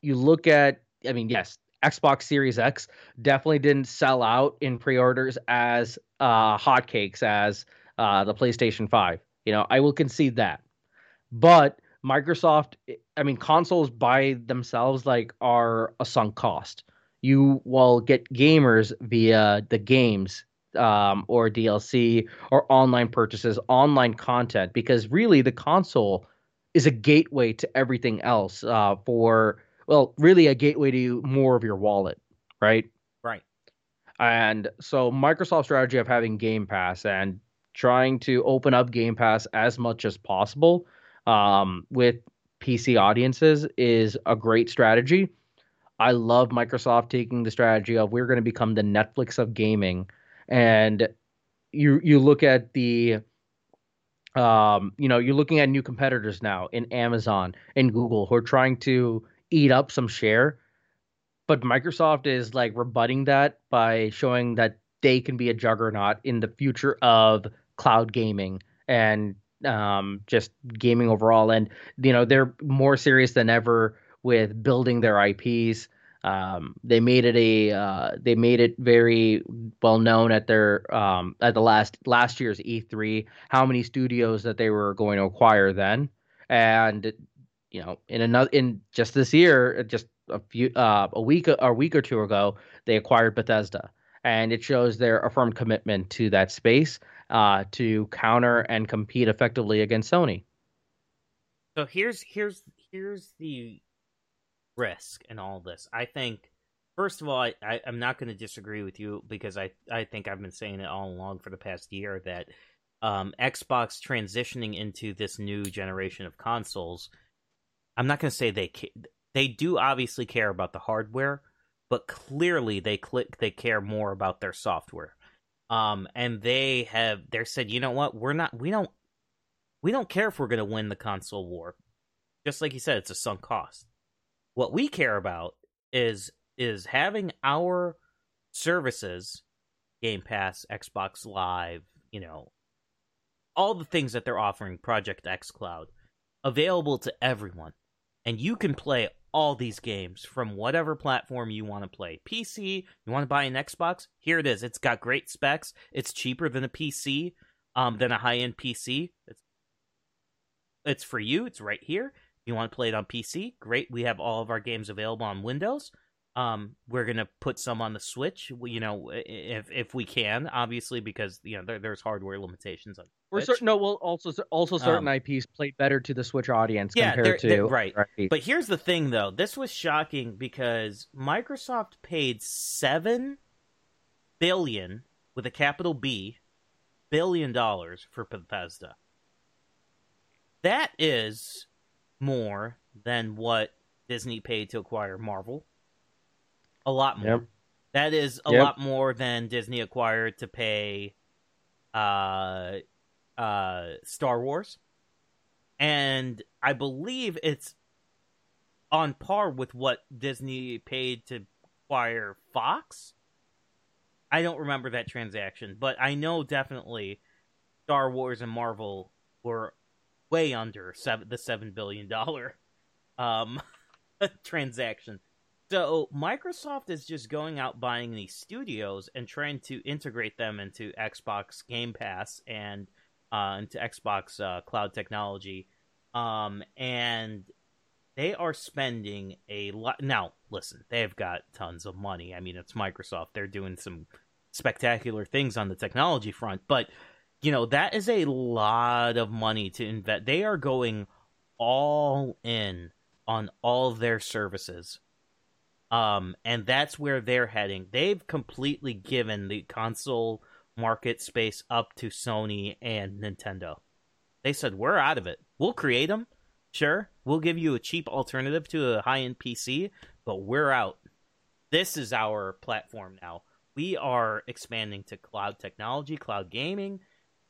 S2: you look at, I mean, yes, Xbox Series X definitely didn't sell out in pre-orders as uh, hotcakes as uh, the PlayStation 5. You know, I will concede that. But Microsoft, I mean, consoles by themselves like are a sunk cost. You will get gamers via the games um, or DLC or online purchases, online content, because really the console is a gateway to everything else uh, for, well, really a gateway to more of your wallet, right?
S1: Right.
S2: And so Microsoft's strategy of having Game Pass and trying to open up Game Pass as much as possible um, with PC audiences is a great strategy. I love Microsoft taking the strategy of we're going to become the Netflix of gaming, and you you look at the um, you know you're looking at new competitors now in Amazon and Google who are trying to eat up some share, but Microsoft is like rebutting that by showing that they can be a juggernaut in the future of cloud gaming and um, just gaming overall. And you know they're more serious than ever with building their IPs. Um, they made it a uh, they made it very well known at their um, at the last last year's E3 how many studios that they were going to acquire then, and you know in another in just this year just a few uh, a week a week or two ago they acquired Bethesda, and it shows their affirmed commitment to that space uh, to counter and compete effectively against Sony.
S1: So here's here's here's the risk in all this. I think first of all, I, I am not going to disagree with you because I I think I've been saying it all along for the past year that um, Xbox transitioning into this new generation of consoles. I'm not going to say they they do obviously care about the hardware, but clearly they click they care more about their software. Um, and they have they said, you know what, we're not we don't we don't care if we're gonna win the console war. Just like you said, it's a sunk cost. What we care about is is having our services, Game Pass, Xbox Live, you know, all the things that they're offering, Project xCloud, available to everyone. And you can play all these games from whatever platform you want to play. PC, you want to buy an Xbox? Here it is. It's got great specs. It's cheaper than a PC, um, than a high end PC. It's it's for you. It's right here. You want to play it on PC, great. We have all of our games available on Windows. Um, we're gonna put some on the Switch. You know, if if we can, obviously, because you know there, there's hardware limitations on.
S2: We're certain. No, well, also also certain um, IPs play better to the Switch audience
S1: yeah,
S2: compared
S1: they're, they're,
S2: to
S1: right. But here's the thing, though. This was shocking because Microsoft paid seven billion with a capital B billion dollars for Bethesda. That is more than what Disney paid to acquire Marvel a lot more. Yep. That is a yep. lot more than Disney acquired to pay uh uh Star Wars. And I believe it's on par with what Disney paid to acquire Fox. I don't remember that transaction, but I know definitely Star Wars and Marvel were way under seven, the seven billion dollar um, [LAUGHS] transaction. So Microsoft is just going out buying these studios and trying to integrate them into Xbox Game Pass and uh, into Xbox uh, Cloud technology, um, and they are spending a lot. Now, listen, they've got tons of money. I mean, it's Microsoft; they're doing some spectacular things on the technology front, but you know that is a lot of money to invest. They are going all in on all their services um, and that's where they're heading. They've completely given the console market space up to Sony and Nintendo. They said, We're out of it. We'll create them. Sure, we'll give you a cheap alternative to a high end PC, but we're out. This is our platform now. We are expanding to cloud technology, cloud gaming.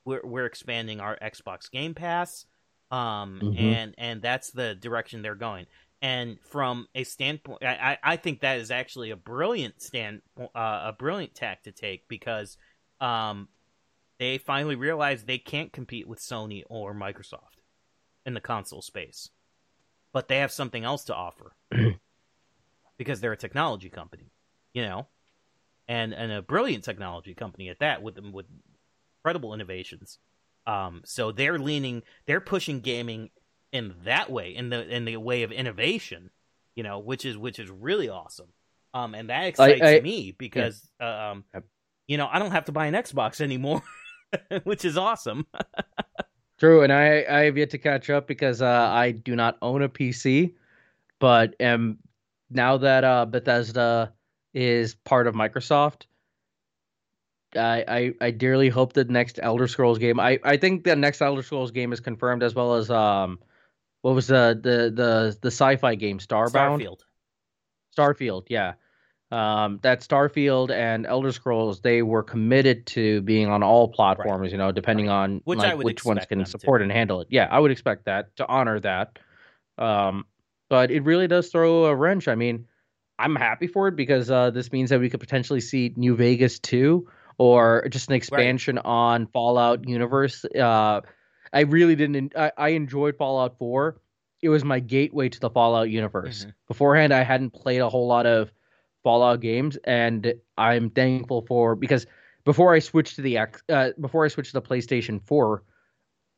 S1: We're, we're expanding our Xbox Game Pass. Um, mm-hmm. and, and that's the direction they're going. And from a standpoint, I, I think that is actually a brilliant stand, uh, a brilliant tack to take because um, they finally realized they can't compete with Sony or Microsoft in the console space, but they have something else to offer [CLEARS THROAT] because they're a technology company, you know, and and a brilliant technology company at that with with incredible innovations. Um, so they're leaning, they're pushing gaming in that way, in the in the way of innovation, you know, which is which is really awesome. Um, and that excites I, I, me because yeah. um, you know, I don't have to buy an Xbox anymore, [LAUGHS] which is awesome. [LAUGHS]
S2: True, and I I have yet to catch up because uh, I do not own a PC, but am now that uh, Bethesda is part of Microsoft. I, I I dearly hope the next Elder Scrolls game. I, I think the next Elder Scrolls game is confirmed as well as um, what was the the the the sci-fi game Starbound?
S1: Starfield.
S2: Starfield, yeah um, that Starfield and Elder Scrolls they were committed to being on all platforms. Right. You know, depending right. on which, like, which ones can support to. and handle it. Yeah, I would expect that to honor that. Um, but it really does throw a wrench. I mean, I'm happy for it because uh, this means that we could potentially see New Vegas 2 or just an expansion right. on Fallout universe. Uh, I really didn't. I, I enjoyed Fallout 4. It was my gateway to the Fallout universe. Mm-hmm. Beforehand, I hadn't played a whole lot of Fallout games, and I'm thankful for because before I switched to the X, uh, before I switched to the PlayStation Four,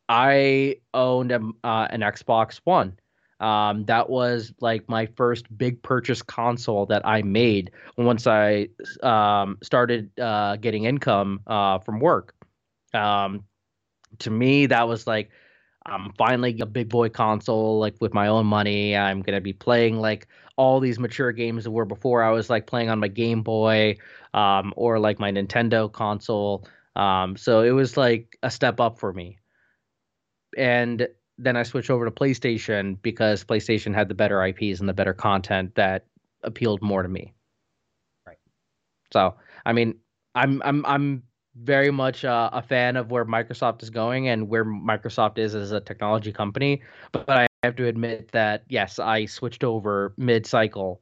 S2: I owned a, uh, an Xbox One. Um, that was like my first big purchase console that I made once I um, started uh, getting income uh, from work. Um, to me, that was like I'm finally a big boy console, like with my own money. I'm gonna be playing like all these mature games that were before I was like playing on my Game Boy um, or like my Nintendo console. Um, so it was like a step up for me. And then I switched over to PlayStation because PlayStation had the better IPs and the better content that appealed more to me.
S1: Right.
S2: So I mean, I'm I'm I'm very much uh, a fan of where Microsoft is going and where Microsoft is as a technology company. But, but I have to admit that yes, I switched over mid-cycle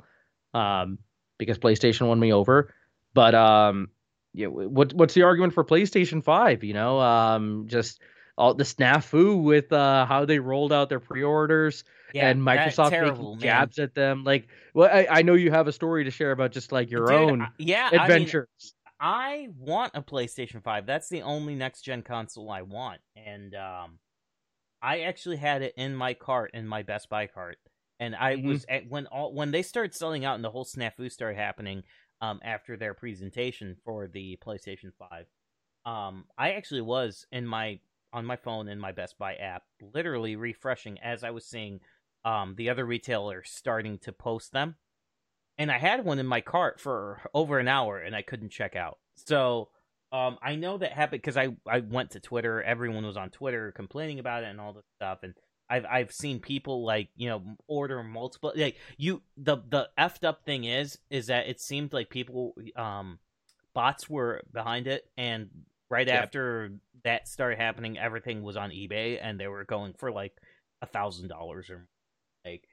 S2: um, because PlayStation won me over. But um, yeah, what what's the argument for PlayStation Five? You know, um, just all the snafu with uh, how they rolled out their pre-orders yeah, and Microsoft terrible, making jabs man. at them. Like, well, I, I know you have a story to share about just like your Dude, own
S1: yeah
S2: adventures. I mean,
S1: I want a PlayStation 5. That's the only next gen console I want. And um I actually had it in my cart in my Best Buy cart. And I mm-hmm. was at when all when they started selling out and the whole snafu started happening um after their presentation for the PlayStation 5. Um I actually was in my on my phone in my Best Buy app literally refreshing as I was seeing um the other retailers starting to post them and I had one in my cart for over an hour and I couldn't check out. So um, I know that happened because I, I went to Twitter. Everyone was on Twitter complaining about it and all this stuff. And I've I've seen people like you know order multiple like you the the effed up thing is is that it seemed like people um bots were behind it and right yep. after that started happening everything was on eBay and they were going for like a thousand dollars or like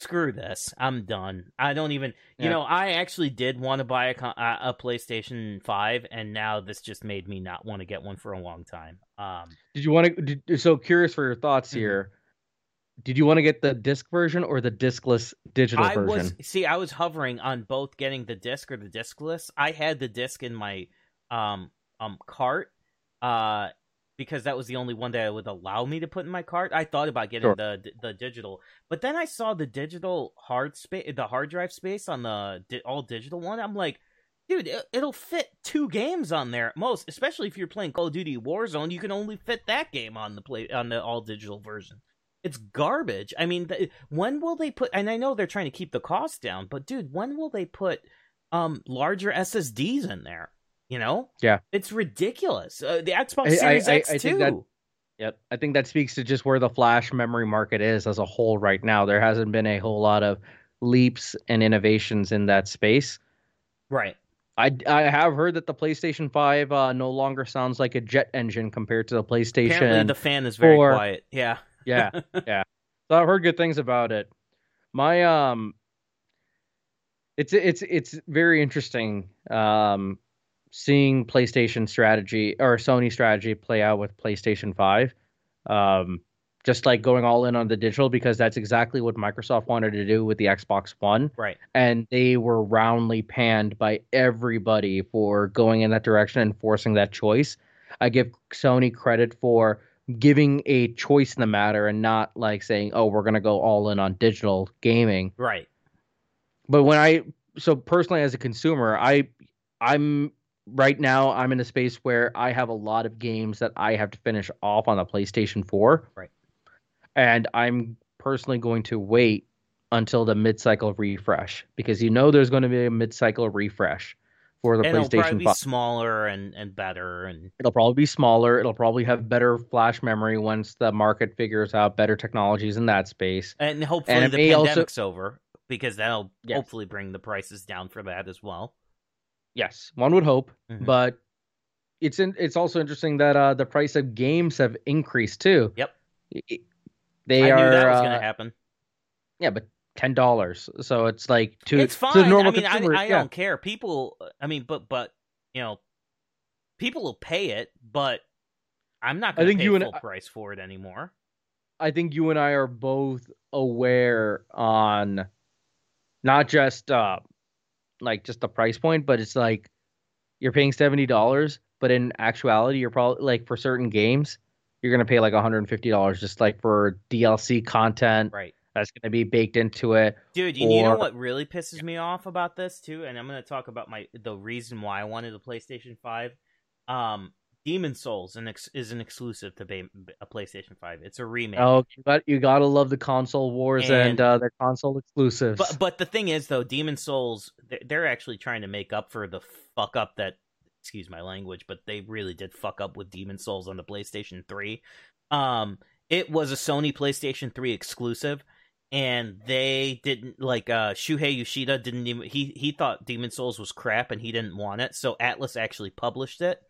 S1: screw this i'm done i don't even you yeah. know i actually did want to buy a, a playstation 5 and now this just made me not want to get one for a long time um
S2: did you want to so curious for your thoughts mm-hmm. here did you want to get the disc version or the discless digital I
S1: version was, see i was hovering on both getting the disc or the discless i had the disc in my um um cart uh because that was the only one that would allow me to put in my cart. I thought about getting sure. the the digital, but then I saw the digital hard space, the hard drive space on the di- all digital one. I'm like, dude, it, will fit two games on there at most. Especially if you're playing Call of Duty Warzone, you can only fit that game on the play on the all digital version. It's garbage. I mean, the, when will they put? And I know they're trying to keep the cost down, but dude, when will they put um larger SSDs in there? You know?
S2: Yeah.
S1: It's ridiculous. Uh, the Xbox Series
S2: I- I
S1: X too.
S2: that- Yep. I think that speaks to just where the flash memory market is as a whole right now. There hasn't been a whole lot of leaps and innovations in that space.
S1: Right.
S2: I, I have heard that the PlayStation 5 uh, no longer sounds like a jet engine compared to the PlayStation.
S1: Apparently the fan is very
S2: for-
S1: quiet. Yeah.
S2: yeah, [LAUGHS] yeah. So I've heard good things about it. My um, it's it's it's very interesting um, seeing PlayStation strategy or Sony strategy play out with PlayStation Five. Um, just like going all in on the digital because that's exactly what Microsoft wanted to do with the Xbox One
S1: Right.
S2: and they were roundly panned by everybody for going in that direction and forcing that choice. I give Sony credit for giving a choice in the matter and not like saying, "Oh, we're going to go all in on digital gaming."
S1: Right.
S2: But when I so personally as a consumer, I I'm right now I'm in a space where I have a lot of games that I have to finish off on the PlayStation 4.
S1: Right.
S2: And I'm personally going to wait until the mid-cycle refresh because you know there's going to be a mid-cycle refresh for the PlayStation.
S1: and it'll probably
S2: PlayStation
S1: be
S2: 5.
S1: smaller and, and better and
S2: It'll probably be smaller. It'll probably have better flash memory once the market figures out better technologies in that space.
S1: and hopefully
S2: And
S1: the
S2: may also-
S1: pandemic's over because that'll
S2: Yes.
S1: hopefully bring the prices down for that as well.
S2: Yes, one would hope,
S1: Mhm.
S2: but it's in, it's also interesting that uh, the price of games have increased too.
S1: Yep.
S2: They
S1: I
S2: are
S1: knew that was
S2: uh,
S1: going to happen.
S2: yeah, but ten dollars. So it's like to
S1: It's
S2: to
S1: fine.
S2: the
S1: I mean,
S2: consumer.
S1: I, I
S2: yeah.
S1: don't care. People, I mean, but but you know, people will pay it, but I'm not going to
S2: think
S1: pay
S2: you and
S1: full
S2: I-
S1: price for it anymore.
S2: I think you and I are both aware on not just uh like just the price point, but it's like you're paying seventy dollars, but in actuality, you're probably like for certain games, you're gonna pay like one hundred and fifty dollars just like for DLC content
S1: Right.
S2: that's gonna be baked into it.
S1: Dude, you, you know what really pisses me off about this too, and I'm going to talk about my the reason why I wanted a PlayStation Five. Um, Demon Souls an ex- is an exclusive to ba- a PlayStation Five. It's a remake.
S2: Oh, you got you gotta love the console wars and,
S1: And-
S2: uh, their console exclusives.
S1: But but the thing is though, Demon Souls they're- they're actually trying to make up for the fuck up that excuse my language, but they really did fuck up with Demon Souls on the PlayStation 3. Um it was a Sony PlayStation 3 exclusive and they didn't like uh Shuhei Yoshida didn't even he he thought Demon Souls was crap and he didn't want it. So Atlus actually published it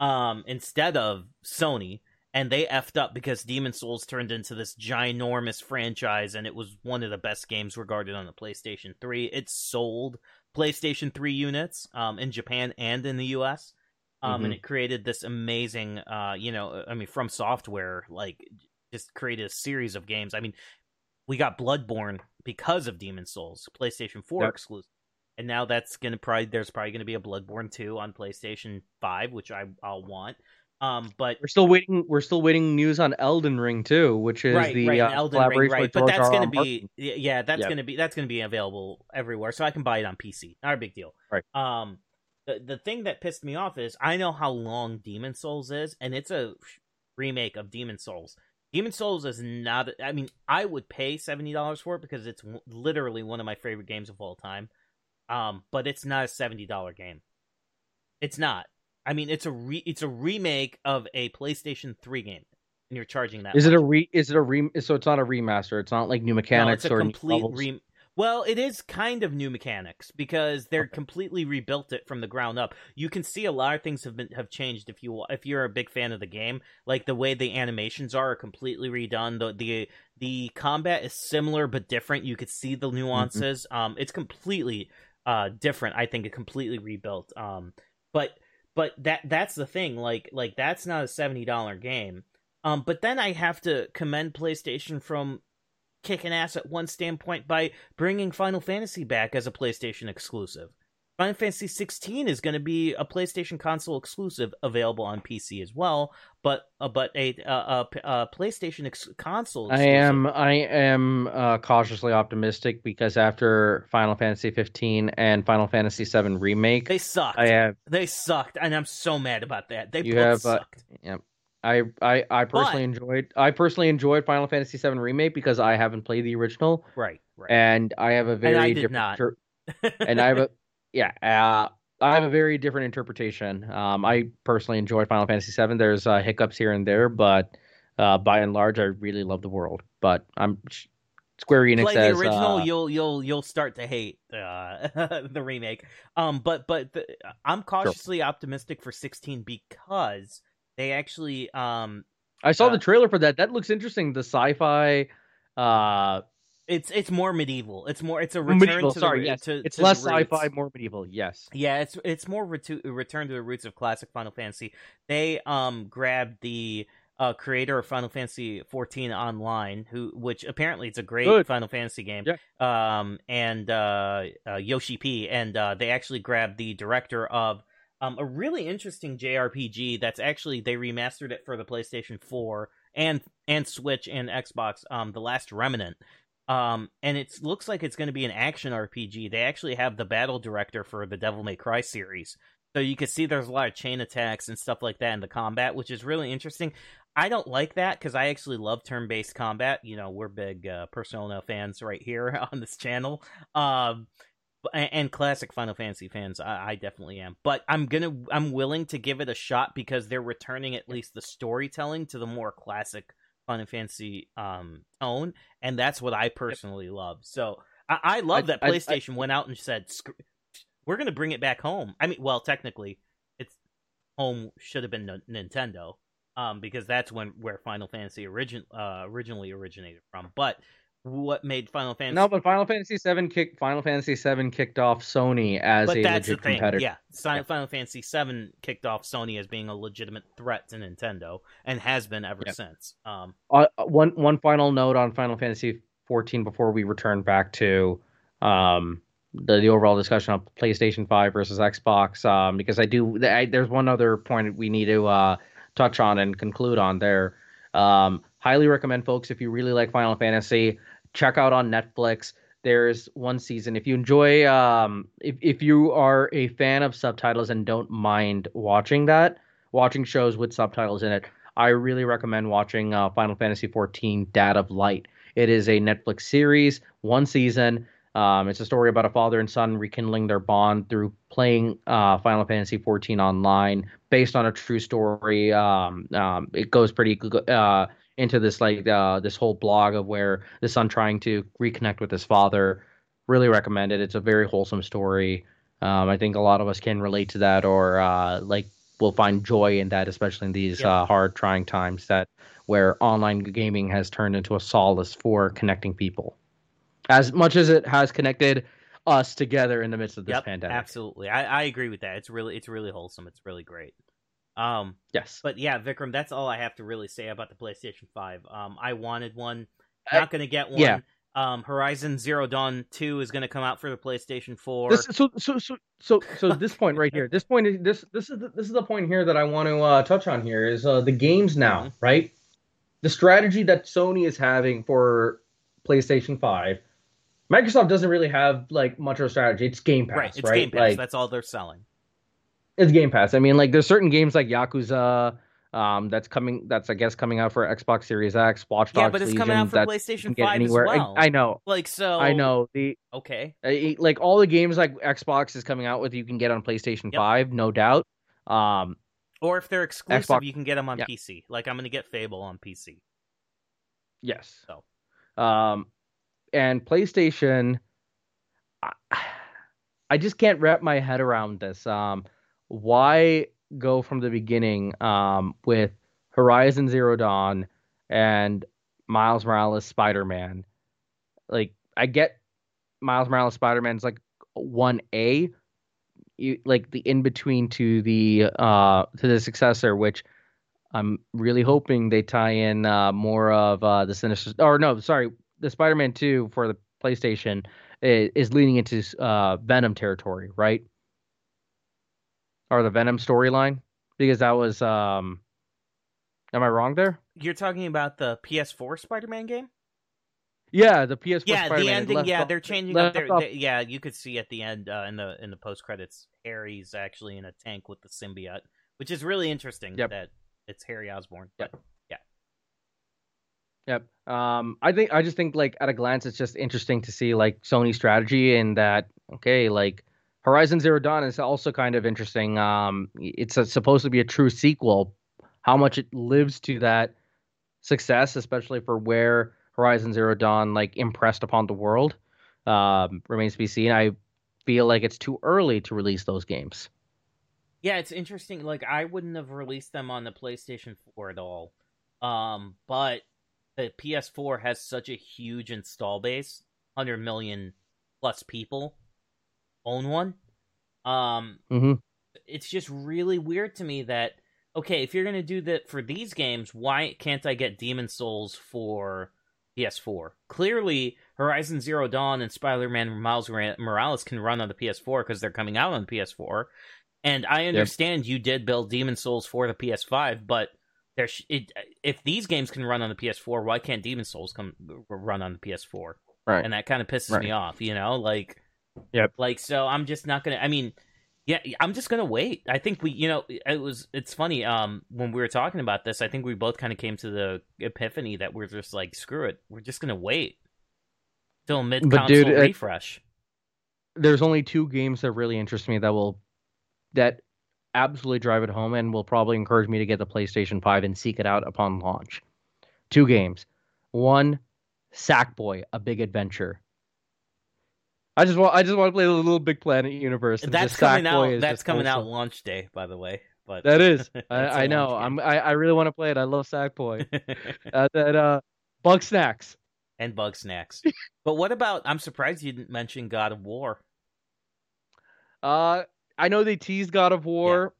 S1: um instead of Sony and they effed up because Demon Souls turned into this ginormous franchise and it was one of the best games regarded on the PlayStation 3. It sold PlayStation 3 units um, in Japan and in the US. Um, and
S2: Mhm.
S1: it created this amazing uh, you know, I mean FromSoftware like just created a series of games. I mean, we got Bloodborne because of Demon Souls, PlayStation 4
S2: Yep.
S1: exclusive. And now that's going to probably there's probably going to be a Bloodborne 2 on PlayStation 5, which I I'll want. Um, but
S2: we're still waiting. We're still waiting news on Elden Ring too, which is
S1: right,
S2: the
S1: right,
S2: uh,
S1: Elden Ring, right?
S2: with
S1: But
S2: George
S1: that's
S2: R.
S1: going to be, yeah, that's
S2: Yeah.
S1: going to be that's going to be available everywhere, so I can buy it on PC. Not a big deal.
S2: Right.
S1: Um, the the thing that pissed me off is I know how long Demon Souls is, and it's a remake of Demon Souls. Demon Souls is not. I mean, I would pay seventy dollars for it because it's literally one of my favorite games of all time. Um, but it's not a seventy dollar game. It's not. I mean, it's a re- it's a remake of a PlayStation Three game, and you're charging that.
S2: Is it a re? Is it a re? So it's not a remaster. It's not like new
S1: No,
S2: mechanics
S1: it's a
S2: or new
S1: complete re. Well, it is kind of new mechanics because they're completely rebuilt it from the ground up. You can see a lot of things have been have changed if you if you're a big fan of the game. Like the way the animations are, are completely redone. The the the combat is similar but different. You could see the nuances. Um, it's completely uh different. I think it completely rebuilt. Um, but but that that's the thing. Like like that's not a seventy dollar game. Um, but then I have to commend PlayStation from kicking ass at one standpoint by bringing Final Fantasy back as a PlayStation exclusive. Final Fantasy 16 is going to be a PlayStation console exclusive, available on PC as well, but uh, but a, uh, a, a PlayStation ex- console.
S2: I am I am uh, cautiously optimistic because after Final Fantasy 15 and Final Fantasy 7 remake,
S1: They sucked.
S2: I have
S1: They sucked, and I'm so mad about that. They
S2: You
S1: both
S2: have, uh,
S1: sucked.
S2: I I I personally enjoyed I personally enjoyed Final Fantasy VII remake because I haven't played the original
S1: right, right.
S2: and I have a very different
S1: not.
S2: ter- [LAUGHS] and I have a yeah uh, I have a very different interpretation. Um, I personally enjoy Final Fantasy VII. There's uh, hiccups here and there, but uh, by and large, I really love the world. But I'm Square Enix
S1: play
S2: says,
S1: the original,
S2: uh,
S1: you'll you'll you'll start to hate uh, [LAUGHS] the remake. Um, but but the, I'm cautiously sure. optimistic for 16 because they actually um.
S2: I saw uh, the trailer for that. That looks interesting. The sci-fi. Uh,
S1: it's it's more medieval. It's more it's a return
S2: medieval,
S1: to
S2: sorry,
S1: the,
S2: yes.
S1: to,
S2: it's
S1: to
S2: less sci-fi, more medieval. Yes.
S1: Yeah, it's it's more retu- return to the roots of classic Final Fantasy. They um grabbed the uh, creator of Final Fantasy 14 Online, who which apparently it's a great
S2: Good.
S1: Final Fantasy game.
S2: Yeah.
S1: Um, and uh, uh, Yoshi P, and uh, they actually grabbed the director of um, a really interesting JRPG that's actually they remastered it for the PlayStation 4 and and Switch and Xbox. Um, The Last Remnant. Um, and it looks like it's going to be an action RPG. They actually have the battle director for the Devil May Cry series. So you can see there's a lot of chain attacks and stuff like that in the combat, which is really interesting. I don't like that because I actually love turn-based combat. You know, we're big uh, Persona fans right here [LAUGHS] on this channel, um, and, and classic Final Fantasy fans. I, I, definitely am. But I'm gonna, I'm willing to give it a shot because they're returning at least the storytelling to the more classic Final Fantasy um, tone, and that's what I personally yep. love. So I, I love I, that PlayStation I, went out and said, "We're gonna bring it back home." I mean, well, technically, it's home should have been Nintendo um, because that's when where Final Fantasy origin uh, originally originated from. But what made Final Fantasy?
S2: No, but Final Fantasy Seven kicked Final Fantasy Seven kicked off Sony as
S1: but
S2: a
S1: that's
S2: legit
S1: the thing.
S2: competitor.
S1: Yeah. Final, Final Fantasy Seven kicked off Sony as being a legitimate threat to Nintendo and has been ever
S2: Yeah.
S1: since. Um,
S2: Uh, one one final note on Final Fantasy 14 before we return back to um, the, the overall discussion of PlayStation 5 versus Xbox, um, because I do I, there's one other point we need to uh, touch on and conclude on there. Um, highly recommend folks if you really like Final Fantasy, check out on Netflix. There's one season. If you enjoy, um, if if you are a fan of subtitles and don't mind watching that, watching shows with subtitles in it, I really recommend watching uh, Final Fantasy XIV: Dad of Light. It is a Netflix series, one season. Um, it's a story about a father and son rekindling their bond through playing uh, Final Fantasy XIV online, based on a true story. Um, um, it goes pretty uh, into this like uh, this whole blog of where the son trying to reconnect with his father. Really recommend it. It's a very wholesome story. Um, I think a lot of us can relate to that, or uh, like will find joy in that, especially in these
S1: Yeah.
S2: uh, hard, trying times that where online gaming has turned into a solace for connecting people, as much as it has connected us together in the midst of this
S1: yep,
S2: pandemic.
S1: absolutely. I, I agree with that. It's really it's really wholesome. It's really great. Um,
S2: Yes.
S1: but yeah, Vikram, that's all I have to really say about the PlayStation Five. Um, I wanted one, not going to get one.
S2: yeah.
S1: Um, Horizon Zero Dawn Two is going to come out for the PlayStation Four.
S2: This, so so so so so this point right here. This point is this this is the, this is the point here that I want to uh, touch on here is uh, the games now,
S1: Mhm.
S2: right? The strategy that Sony is having for PlayStation Five. Microsoft doesn't really have like much of a strategy. It's Game Pass,
S1: right,
S2: right?
S1: it's Game Pass.
S2: Like
S1: that's all they're selling.
S2: It's Game Pass. I mean, like there's certain games like Yakuza, um, that's coming. That's I guess coming out for Xbox Series X, Watch Dogs
S1: yeah, but it's
S2: Legion.
S1: coming out for PlayStation Five
S2: anywhere.
S1: as well.
S2: I, I know,
S1: like so.
S2: I know the
S1: Okay.
S2: uh, like all the games like Xbox is coming out with, you can get on PlayStation
S1: Yep.
S2: Five, no doubt. Um,
S1: Or if they're exclusive,
S2: Xbox-
S1: you can get them on
S2: yeah.
S1: PC. Like I'm going to get Fable on PC.
S2: yes.
S1: So.
S2: Um, and PlayStation, I, [SIGHS] I just can't wrap my head around this. Um, why go from the beginning um with Horizon Zero Dawn and Miles Morales Spider Man? Like, I get Miles Morales Spider Man Man's like one A, like the in between to the uh to the successor, which I'm really hoping they tie in uh, more of uh, the Sinister. Or no, sorry, the Spider-Man Two for the PlayStation is, is leaning into uh, Venom territory, right? Or the Venom storyline, because that was. Um, am I wrong there?
S1: You're talking about the PS4 Spider-Man game?
S2: Yeah, the PS4
S1: yeah,
S2: Spider-Man
S1: the ending. Yeah,
S2: off-
S1: they're changing up their. they- yeah, you could see at the end uh, in the in the post credits, Harry's actually in a tank with the symbiote, which is really interesting.
S2: Yep.
S1: That it's Harry Osborn.
S2: Yep.
S1: But yeah.
S2: Yep. Um, I think I just think like at a glance, it's just interesting to see like Sony's strategy and that okay, like Horizon Zero Dawn is also kind of interesting. Um, it's a, supposed to be a true sequel. How much it lives to that success, especially for where Horizon Zero Dawn like impressed upon the world, um, remains to be seen. I feel like it's too early to release those games.
S1: Yeah, it's interesting. Like I wouldn't have released them on the PlayStation 4 at all. Um, but the PS4 has such a huge install base, 100 million plus people own one. Um,
S2: mm-hmm.
S1: it's just really weird to me that okay, if you're gonna do that for these games, why can't I get Demon Souls for PS4? Clearly, Horizon Zero Dawn and Spider-Man Miles Morales can run on the PS4 because they're coming out on the PS4. And I understand yep. you did build Demon Souls for the PS5, but there's it, if these games can run on the PS4, why can't Demon Souls come run on the PS4?
S2: Right.
S1: And that kind of pisses right. me off, you know, like
S2: Yep.
S1: Like so I'm just not going to I mean, yeah, I'm just going to wait. I think we, you know, it was it's funny um when we were talking about this, I think we both kind of came to the epiphany that we're just like screw it. We're just going to wait till mid console refresh.
S2: there's only two games that really interest me that will that absolutely drive it home and will probably encourage me to get the PlayStation 5 and seek it out upon launch. Two games. One, Sackboy: A Big Adventure. I just want I just want to play the LittleBigPlanet universe.
S1: That's coming out. That's coming out launch day, by the way. But
S2: that is, [LAUGHS] I, I know. I'm I, I really want to play it. I love Sackboy. [LAUGHS] uh, that uh, Bugsnax
S1: and Bug Snacks. [LAUGHS] but what about? I'm surprised you didn't mention God of War.
S2: Uh, I know they teased God of War.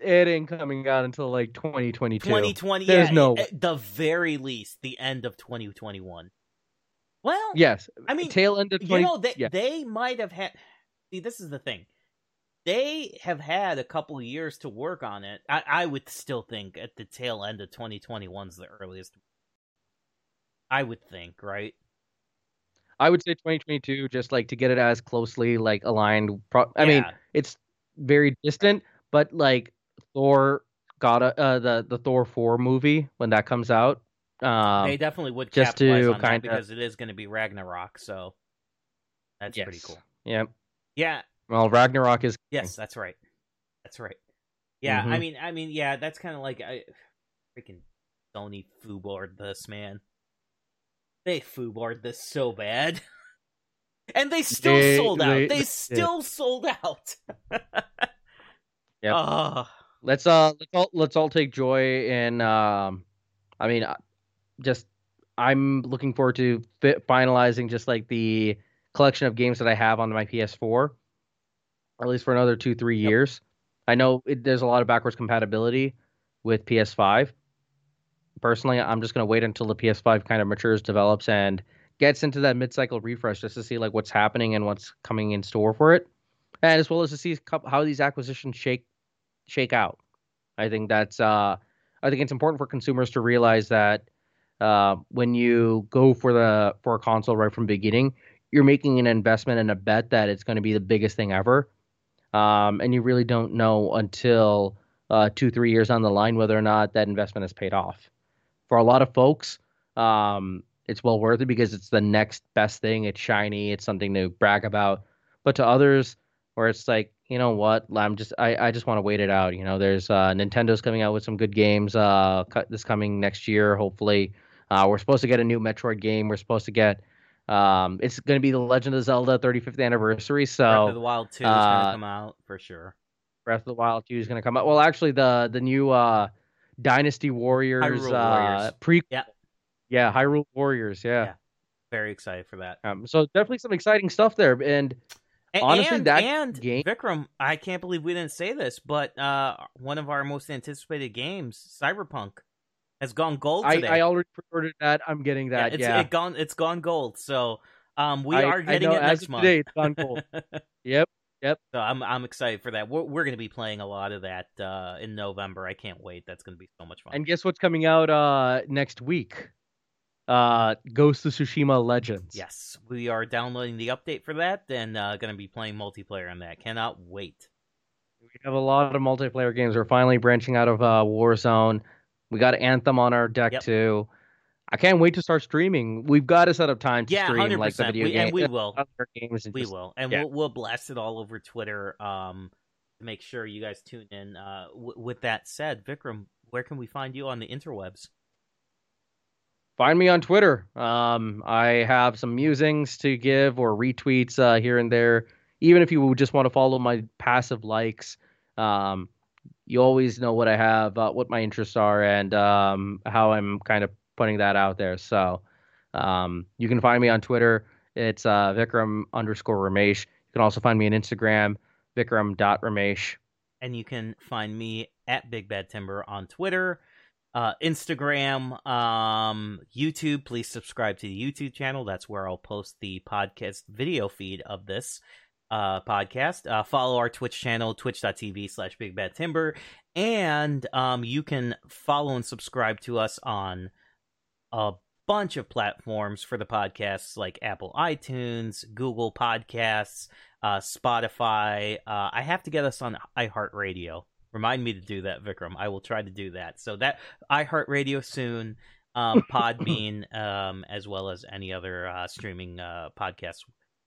S2: Yeah. It ain't coming out until like 2022.
S1: 2020. There's yeah, no. At the very least, the end of 2021. Well,
S2: yes.
S1: I mean,
S2: tail end of
S1: 20, you know, they yeah. they might have had. See, this is the thing. They have had a couple of years to work on it. I, I would still think at the tail end of 2021 is the earliest. I would think, right?
S2: I would say 2022, just like to get it as closely like aligned. Pro- I yeah. mean, it's very distant, but like Thor got a, uh, the the Thor four movie when that comes out. Um,
S1: they definitely would just to kind of because it is going to be Ragnarok, so that's
S2: yes.
S1: pretty cool.
S2: Yeah,
S1: yeah.
S2: Well, Ragnarok is
S1: yes, that's right, that's right. Yeah, mm-hmm. I mean, I mean, yeah, that's kind of like I freaking Sony fooboard this man. They fooboard this so bad. [LAUGHS] and they still they, sold out. They, they still yeah. sold out. [LAUGHS]
S2: yeah. Uh, let's uh let's all let's all take joy in um I mean just I'm looking forward to fit, finalizing just like the collection of games that I have on my PS4, at least for another two three yep. years. I know it, there's a lot of backwards compatibility with PS5. Personally, I'm just gonna wait until the PS5 kind of matures, develops, and gets into that mid-cycle refresh just to see like what's happening and what's coming in store for it, and as well as to see how these acquisitions shake shake out. I think that's uh, I think it's important for consumers to realize that uh, when you go for the for a console right from beginning, you're making an investment and a bet that it's going to be the biggest thing ever, um, and you really don't know until uh, two three years on the line whether or not that investment has paid off. For a lot of folks, um, it's well worth it because it's the next best thing. It's shiny. It's something to brag about. But to others, where it's like, you know what, I'm just I, I just want to wait it out. You know, there's uh, Nintendo's coming out with some good games uh, this coming next year, hopefully. Uh, we're supposed to get a new Metroid game. We're supposed to get. Um, it's going to be the Legend of Zelda 35th anniversary. So
S1: Breath of the Wild 2 is uh, going to come out for sure.
S2: Breath of the Wild 2 is going to come out. Well, actually, the the new uh, Dynasty Warriors, uh, Warriors. pre
S1: yeah
S2: yeah Hyrule Warriors yeah. yeah.
S1: very excited for that.
S2: Um, so definitely some exciting stuff there, and, and honestly,
S1: and,
S2: that
S1: and
S2: game
S1: Vikram, I can't believe we didn't say this, but uh, one of our most anticipated games, Cyberpunk, has gone gold today.
S2: I, I already pre-ordered that. I'm getting that.
S1: Yeah, it's
S2: yeah.
S1: it gone. It's gone gold. So um, we I, are getting know, it next month.
S2: Today, it's gone gold. [LAUGHS] yep. Yep.
S1: So I'm I'm excited for that. We're we're going to be playing a lot of that uh, in November. I can't wait. That's going to be so much fun.
S2: And guess what's coming out uh, next week? Uh, Ghost of Tsushima Legends.
S1: Yes, we are downloading the update for that and uh, going to be playing multiplayer on that. Cannot wait.
S2: We have a lot of multiplayer games. We're finally branching out of uh, Warzone. We got Anthem on our deck yep. too. I can't wait to start streaming. We've got to set up time to
S1: yeah,
S2: stream
S1: 100%.
S2: like the video
S1: we,
S2: game,
S1: and we will.
S2: games, and
S1: We
S2: just-
S1: will, and
S2: yeah.
S1: we'll we'll blast it all over Twitter. Um, to make sure you guys tune in. Uh, w- with that said, Vikram, where can we find you on the interwebs?
S2: Find me on Twitter. Um, I have some musings to give or retweets uh, here and there. Even if you just want to follow my passive likes, um, you always know what I have, uh, what my interests are, and um, how I'm kind of putting that out there. So um, you can find me on Twitter. It's uh, Vikram underscore Ramesh. You can also find me on Instagram, Vikram.Ramesh.
S1: and you can find me at Big Bad Timber on Twitter, uh, Instagram, um, YouTube. Please subscribe to the YouTube channel. That's where I'll post the podcast video feed of this uh, podcast. Uh, follow our Twitch channel, twitch.tv slash Big Bad Timber. And um, you can follow and subscribe to us on a bunch of platforms for the podcasts like Apple iTunes, Google Podcasts, uh, Spotify. Uh, I have to get us on iHeartRadio. Remind me to do that, Vikram. I will try to do that. So that iHeartRadio soon, um, [LAUGHS] Podbean, um, as well as any other uh, streaming uh, podcast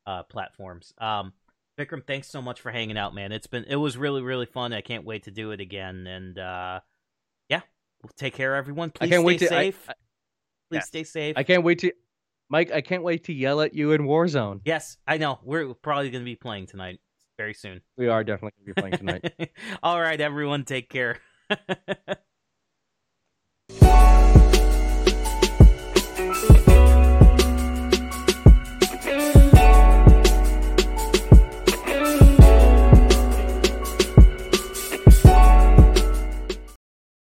S1: uh, platforms. Um, Vikram, thanks so much for hanging out, man. It's been it was really really fun. I can't wait to do it again. And uh, yeah, well, take care, everyone. Please
S2: I can't
S1: stay
S2: wait to. I-
S1: safe.
S2: I,
S1: Please
S2: yeah.
S1: stay safe.
S2: I can't wait to, Mike. I can't wait to yell at you in Warzone.
S1: Yes, I know. We're probably going to be playing tonight very soon.
S2: We are definitely going to be playing tonight. [LAUGHS]
S1: All right, everyone, take care. [LAUGHS]